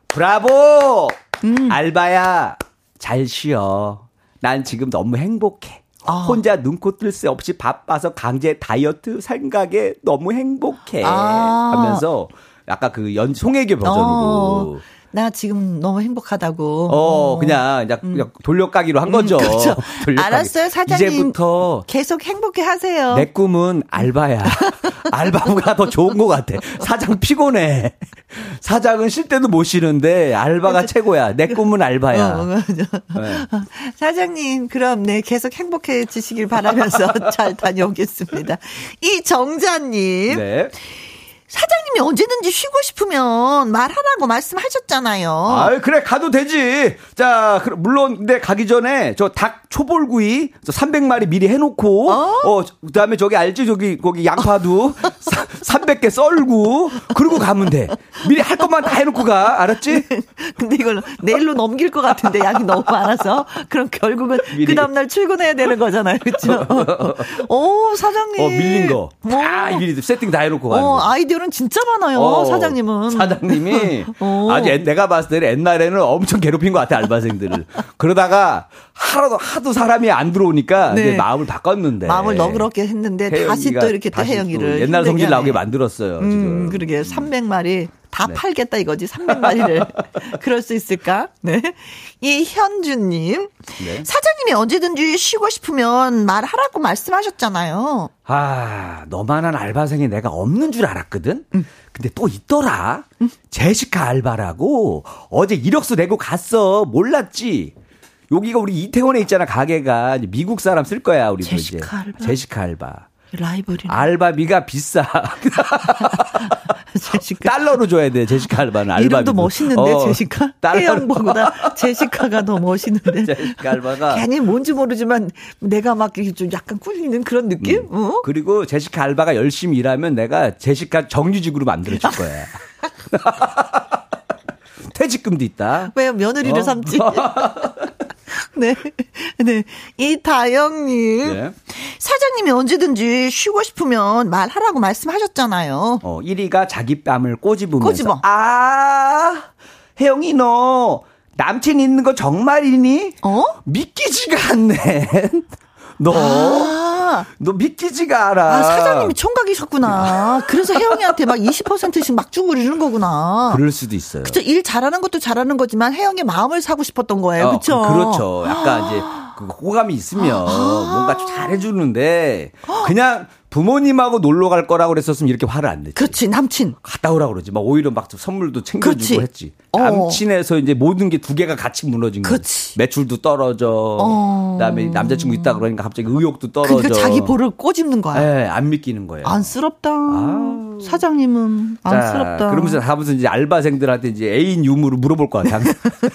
브라보! 음. 알바야, 잘 쉬어. 난 지금 너무 행복해. 아. 혼자 눈코 뜰 새 없이 바빠서 강제 다이어트 생각에 너무 행복해. 아. 하면서 약간 그 연, 송혜교 버전으로. 어, 나 지금 너무 행복하다고. 어, 그냥, 그냥, 그냥 돌려까기로 한 거죠. 음, 그렇죠. 알았어요, 사장님. 이제부터 계속 행복해 하세요. 내 꿈은 알바야. 알바가 더 좋은 것 같아. 사장 피곤해. 사장은 쉴 때도 못 쉬는데 알바가 최고야. 내 꿈은 알바야. 어. 네. 사장님, 그럼 네, 계속 행복해지시길 바라면서 잘 다녀오겠습니다. 이 정자님. 네. 사장님이 언제든지 쉬고 싶으면 말하라고 말씀하셨잖아요. 아, 그래 가도 되지. 자, 물론 근데 가기 전에 저 닭 초벌구이 저 300마리 미리 해놓고 어, 그 다음에 저기 알지 저기 거기 양파도 300개 썰고 그러고 가면 돼. 미리 할 것만 다 해놓고 가. 알았지? 근데 이걸 내일로 넘길 것 같은데 양이 너무 많아서 그럼 결국은 미리. 그 다음날 출근해야 되는 거잖아요. 그렇죠? 오 사장님. 어 밀린 거. 오. 다 미리 세팅 다 해놓고 가는 어, 거. 아이디어 는 진짜 많아요. 어, 사장님은. 사장님이 어. 아주 옛- 내가 봤을 때는 옛날에는 엄청 괴롭힌 것 같아 알바생들을. 그러다가 하도 하도 사람이 안 들어오니까 네. 이제 마음을 바꿨는데 마음을 너그럽게 했는데 다시 또 이렇게 또 다시 또 혜영이를 옛날 성질 나오게. 만들었어요. 음, 지금. 그러게 300마리 다 네. 팔겠다 이거지. 300마리를. 그럴 수 있을까? 네. 이현주 님. 네. 사장님이 언제든지 쉬고 싶으면 말하라고 말씀하셨잖아요. 아, 너만한 알바생이 내가 없는 줄 알았거든? 음. 근데 또 있더라. 제시카 알바라고. 어제 이력서 내고 갔어. 몰랐지? 여기가 우리 이태원에 있잖아, 가게가. 미국 사람 쓸 거야, 우리도 제시카 이제. 알바? 제시카 알바. 라이벌이 알바비가 비싸. 제시카. 달러로 줘야 돼, 제시카 알바는. 알바비. 이름도 멋있는데 제시카? 달러로. 태양보다 제시카가 더 멋있는데. 제시카 알바가. 괜히 뭔지 모르지만 내가 막 좀 약간 꿀리는 그런 느낌? 어? 그리고 제시카 알바가 열심히 일하면 내가 제시카 정규직으로 만들어줄 거야. 퇴직금도 있다. 왜 며느리를 어? 삼지? 네. 네. 이다영님. 네. 사장님이 언제든지 쉬고 싶으면 말하라고 말씀하셨잖아요. 어, 1위가 자기 뺨을 꼬집으면서 꼬집어. 아, 혜영이 너 남친 있는 거 정말이니? 어? 믿기지가 않네. 너, 아, 너 믿기지가 않아. 아, 사장님이 총각이셨구나. 그래서 혜영이한테 막 20%씩 막 주고 그러는 거구나. 그럴 수도 있어요. 그쵸. 일 잘하는 것도 잘하는 거지만 혜영의 마음을 사고 싶었던 거예요. 어, 그쵸. 그- 그렇죠. 약간 이제 그 호감이 있으면 뭔가 좀 잘해주는데 그냥 부모님하고 놀러 갈 거라고 그랬었으면 이렇게 화를 안 냈지. 그렇지. 남친. 갔다 오라고 그러지. 막 오히려 막 선물도 챙겨주고 그렇지. 했지. 어. 남친에서 이제 모든 게 두 개가 같이 무너진. 그렇지. 매출도 떨어져. 어. 그다음에 남자친구 있다 그러니까 갑자기 의욕도 떨어져. 그러니까 자기 볼을 꼬집는 거야. 예, 안 믿기는 거예요. 안쓰럽다. 아우. 사장님은 안쓰럽다. 그러면서 다 무슨 이제 알바생들한테 이제 애인 유무를 물어볼 것 같아.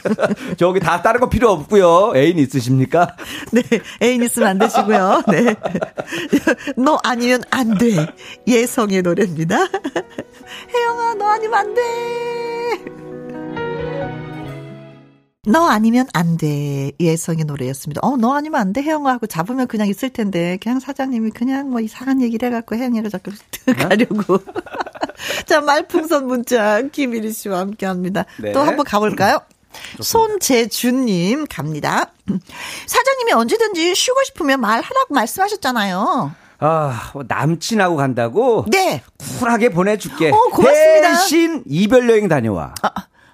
저기 다 다른 거 필요 없고요. 애인 있으십니까? 네, 애인 있으면 안 되시고요. 네. 너 아니면 안 돼. 예성의 노래입니다. 혜영아, 너 아니면 안 돼. 너 아니면 안 돼. 예성의 노래였습니다. 어, 너 아니면 안 돼. 혜영아 하고 잡으면 그냥 있을 텐데. 그냥 사장님이 그냥 뭐 이상한 얘기를 해갖고 혜영이가 자꾸 가려고. 자, 말풍선 문자 김일희 씨와 함께 합니다. 네. 또 한번 가볼까요? 손재준님 갑니다. 사장님이 언제든지 쉬고 싶으면 말하라고 말씀하셨잖아요. 아, 뭐 남친하고 간다고? 네. 쿨하게 보내줄게. 어, 고맙습니다. 대신 이별 여행 다녀와.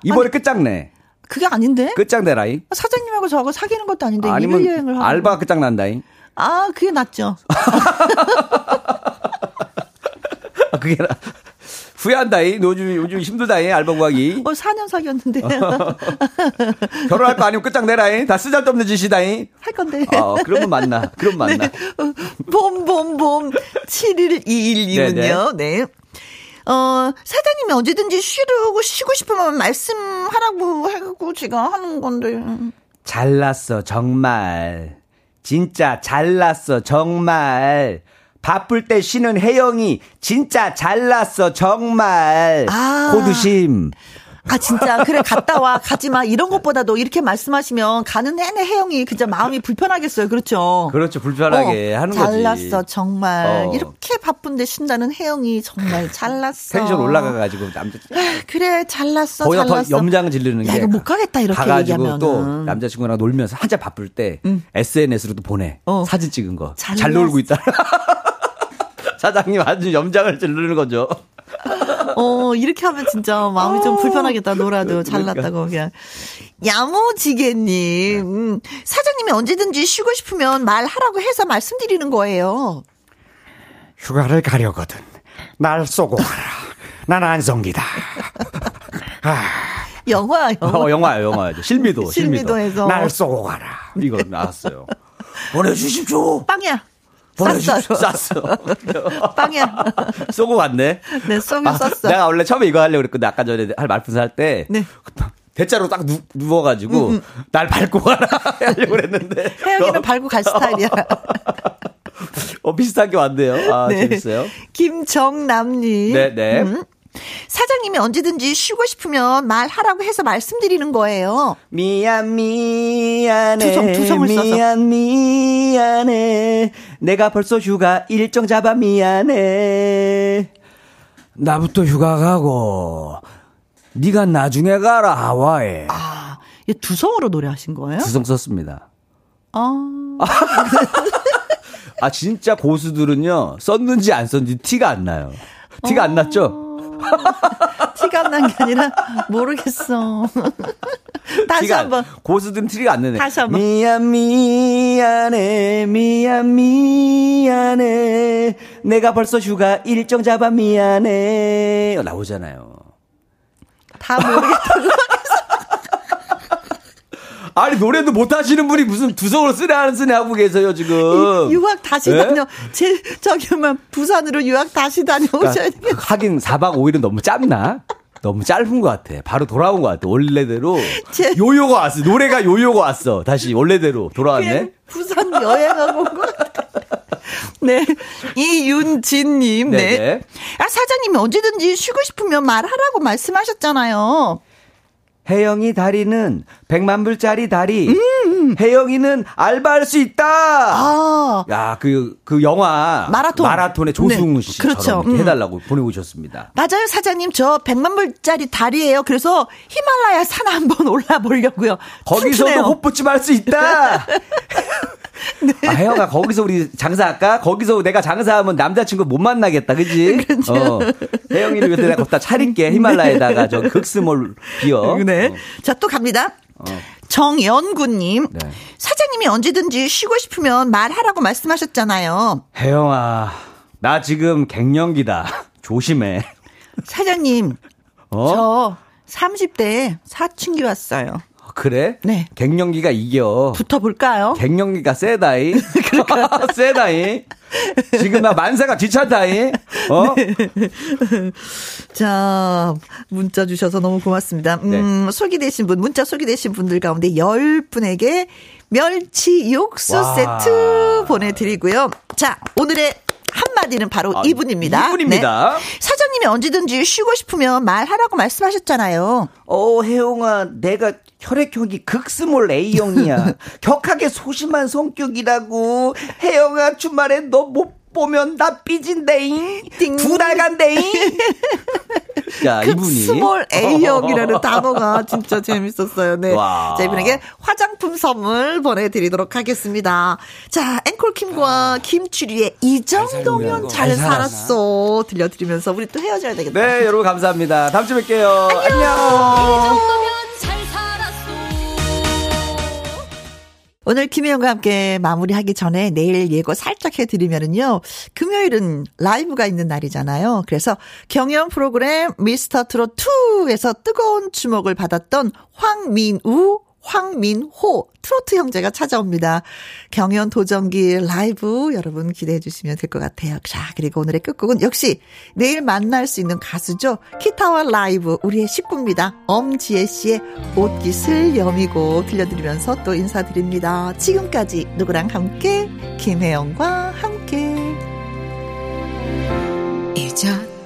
이번에 끝장내. 그게 아닌데? 끝장내라이. 사장님하고 저하고 사귀는 것도 아닌데 아니면 여행을 하고. 알바 끝장난다잉. 아, 그게 낫죠. 아, 그게 나. 후회한다잉. 너 요즘, 요즘 힘들다잉. 알바 구하기. 어, 4년 사귀었는데 결혼할 거 아니면 끝장내라잉. 다 쓰잘데없는 짓이다잉. 할 건데. 어, 그러면 만나. 그럼 만나. 네. 어, 봄봄 봄 7121님은요. 네. 어, 사장님이 언제든지 쉬고 쉬고 싶으면 말씀하라고 해갖고 제가 하는 건데. 잘났어, 정말. 진짜 잘났어, 정말. 바쁠 때 쉬는 혜영이 진짜 잘났어, 정말. 아. 호두심. 아 진짜 그래 갔다 와 가지 마 이런 것보다도 이렇게 말씀하시면 가는 내내 혜영이 그저 마음이 불편하겠어요. 그렇죠. 그렇죠. 불편하게 어, 하는 거지. 잘났어 정말 어. 이렇게 바쁜데 쉰다는 혜영이 정말 잘났어. 텐션 올라가가지고 남자 그래 잘났어 거기다 더 잘났어. 염장 지르는 야, 게 이거 못 가겠다, 이렇게 가가지고 얘기하면은. 또 남자친구랑 놀면서 한참 바쁠 때 SNS로도 보내 어. 사진 찍은 거 잘 잘났어. 놀고 있다. 사장님 아주 염장을 지르는 거죠. 어, 이렇게 하면 진짜 마음이 좀 불편하겠다, 놀아도. 그러니까. 잘났다고, 그냥. 야무지게님, 음, 사장님이 언제든지 쉬고 싶으면 말하라고 해서 말씀드리는 거예요. 휴가를 가려거든. 날 쏘고 가라. 난 안성기다. 영화, 영화. 어, 영화요, 영화요. 실미도, 실미도. 실미도에서. 날 쏘고 가라. 이거 나왔어요. 보내주십시오. 빵이야. 보내주십시오. 쌌어. 빵이야. 쏘고 왔네. 네, 쏘긴 아, 쌌어. 내가 원래 처음에 이거 하려고 그랬거든. 아까 전에 할 말풍선 할 때. 네. 대자로 딱 누, 누워가지고 날 밟고 가라 하려고 그랬는데. 혜영이는 너- 밟고 갈 스타일이야. 어, 비슷한 게 왔네요. 아, 네. 재밌어요. 김정남님. 네, 네. 음, 사장님이 언제든지 쉬고 싶으면 말하라고 해서 말씀드리는 거예요. 미안, 미안해. 두성, 두성을 써서. 미안, 미안해. 내가 벌써 휴가 일정 잡아 미안해. 나부터 휴가 가고, 네가 나중에 가라, 하와이에. 아, 이 두성으로 노래하신 거예요? 두성 썼습니다. 아, 아, 진짜 고수들은요, 썼는지 안 썼는지 티가 안 나요. 티가 안 났죠? 티가 안 난 게 아니라 모르겠어. 다시 한번. 고수들은 티가 안 나네. 다시 한번. 미안 미안해 미안 미안해 내가 벌써 휴가 일정 잡아 미안해 나오잖아요. 다 모르겠다고. 아니 노래도 못 하시는 분이 무슨 두성으로 쓰네 하는 쓰네 하고 계세요 지금. 유학 다시 예? 다녀. 제, 저기만 부산으로 유학 다시 다녀오셔야 그러니까 되겠다. 하긴 4박 5일은 너무 짧나? 너무 짧은 것 같아. 바로 돌아온 것 같아. 원래대로 제- 요요가 왔어. 노래가 요요가 왔어. 다시 원래대로 돌아왔네. 부산 여행하고 온 것 같아. 네. 이윤진님, 네. 네네. 아, 사장님이 언제든지 쉬고 싶으면 말하라고 말씀하셨잖아요. 혜영이 다리는 100만 불짜리 다리. 음. 혜영이는 알바할 수 있다. 아, 야, 그, 그 영화. 마라톤. 마라톤의 조승우 네, 씨처럼 그렇죠. 음. 해달라고 보내오셨습니다. 맞아요, 사장님. 저 100만 불짜리 다리예요. 그래서 히말라야 산 한번 올라보려고요. 거기서도. 호프집 할 수 있다. 네. 아, 혜영아, 거기서 우리 장사할까? 거기서 내가 장사하면 남자친구 못 만나겠다, 그지? 그렇죠. 어. 혜영이를 위해서 내가 걷다 차릴게. 히말라야에다가 저 극스몰 비어. 네. 어. 자, 또 갑니다. 정연구님. 네. 사장님이 언제든지 쉬고 싶으면 말하라고 말씀하셨잖아요. 혜영아, 나 지금 갱년기다. 조심해. 사장님, 어? 저 30대에 사춘기 왔어요. 그래? 네. 갱년기가 이겨. 붙어볼까요? 갱년기가 세다이. 세다이. 지금 나 만세가 뒤찬다이. 어? 네. 자, 문자 주셔서 너무 고맙습니다. 음, 네. 소개되신 분, 문자 소개되신 분들 가운데 10분에게 멸치 육수 와. 세트 보내드리고요. 자, 오늘의 한마디는 바로 아, 이분입니다. 이분입니다. 네. 사장님이 언제든지 쉬고 싶으면 말하라고 말씀하셨잖아요. 어, 혜영아, 내가 혈액형이 극스몰 A형이야. 격하게 소심한 성격이라고. 혜영아, 주말에 너 못 보면 나 삐진데잉. 띵. 두 달간 데잉. 자, 이분이. small A형이라는 단어가 진짜 재밌었어요. 네. 와. 자, 이분에게 화장품 선물 보내드리도록 하겠습니다. 자, 앵콜킴과 김추리의 이 정도면 잘, 잘 살았어. 들려드리면서 우리 또 헤어져야 되겠다. 네, 여러분 감사합니다. 다음 주에 뵐게요. 안녕. 정도 오늘 김혜영과 함께 마무리하기 전에 내일 예고 살짝 해드리면은요. 금요일은 라이브가 있는 날이잖아요. 그래서 경연 프로그램 미스터 트롯 2에서 뜨거운 주목을 받았던 황민우 황민호 트로트 형제가 찾아옵니다. 경연 도전기 라이브 여러분 기대해 주시면 될 것 같아요. 자, 그리고 오늘의 끝곡은 역시 내일 만날 수 있는 가수죠. 기타와 라이브 우리의 식구입니다. 엄지혜 씨의 옷깃을 여미고 들려드리면서 또 인사드립니다. 지금까지 누구랑 함께 김혜영과 함께 잊었다고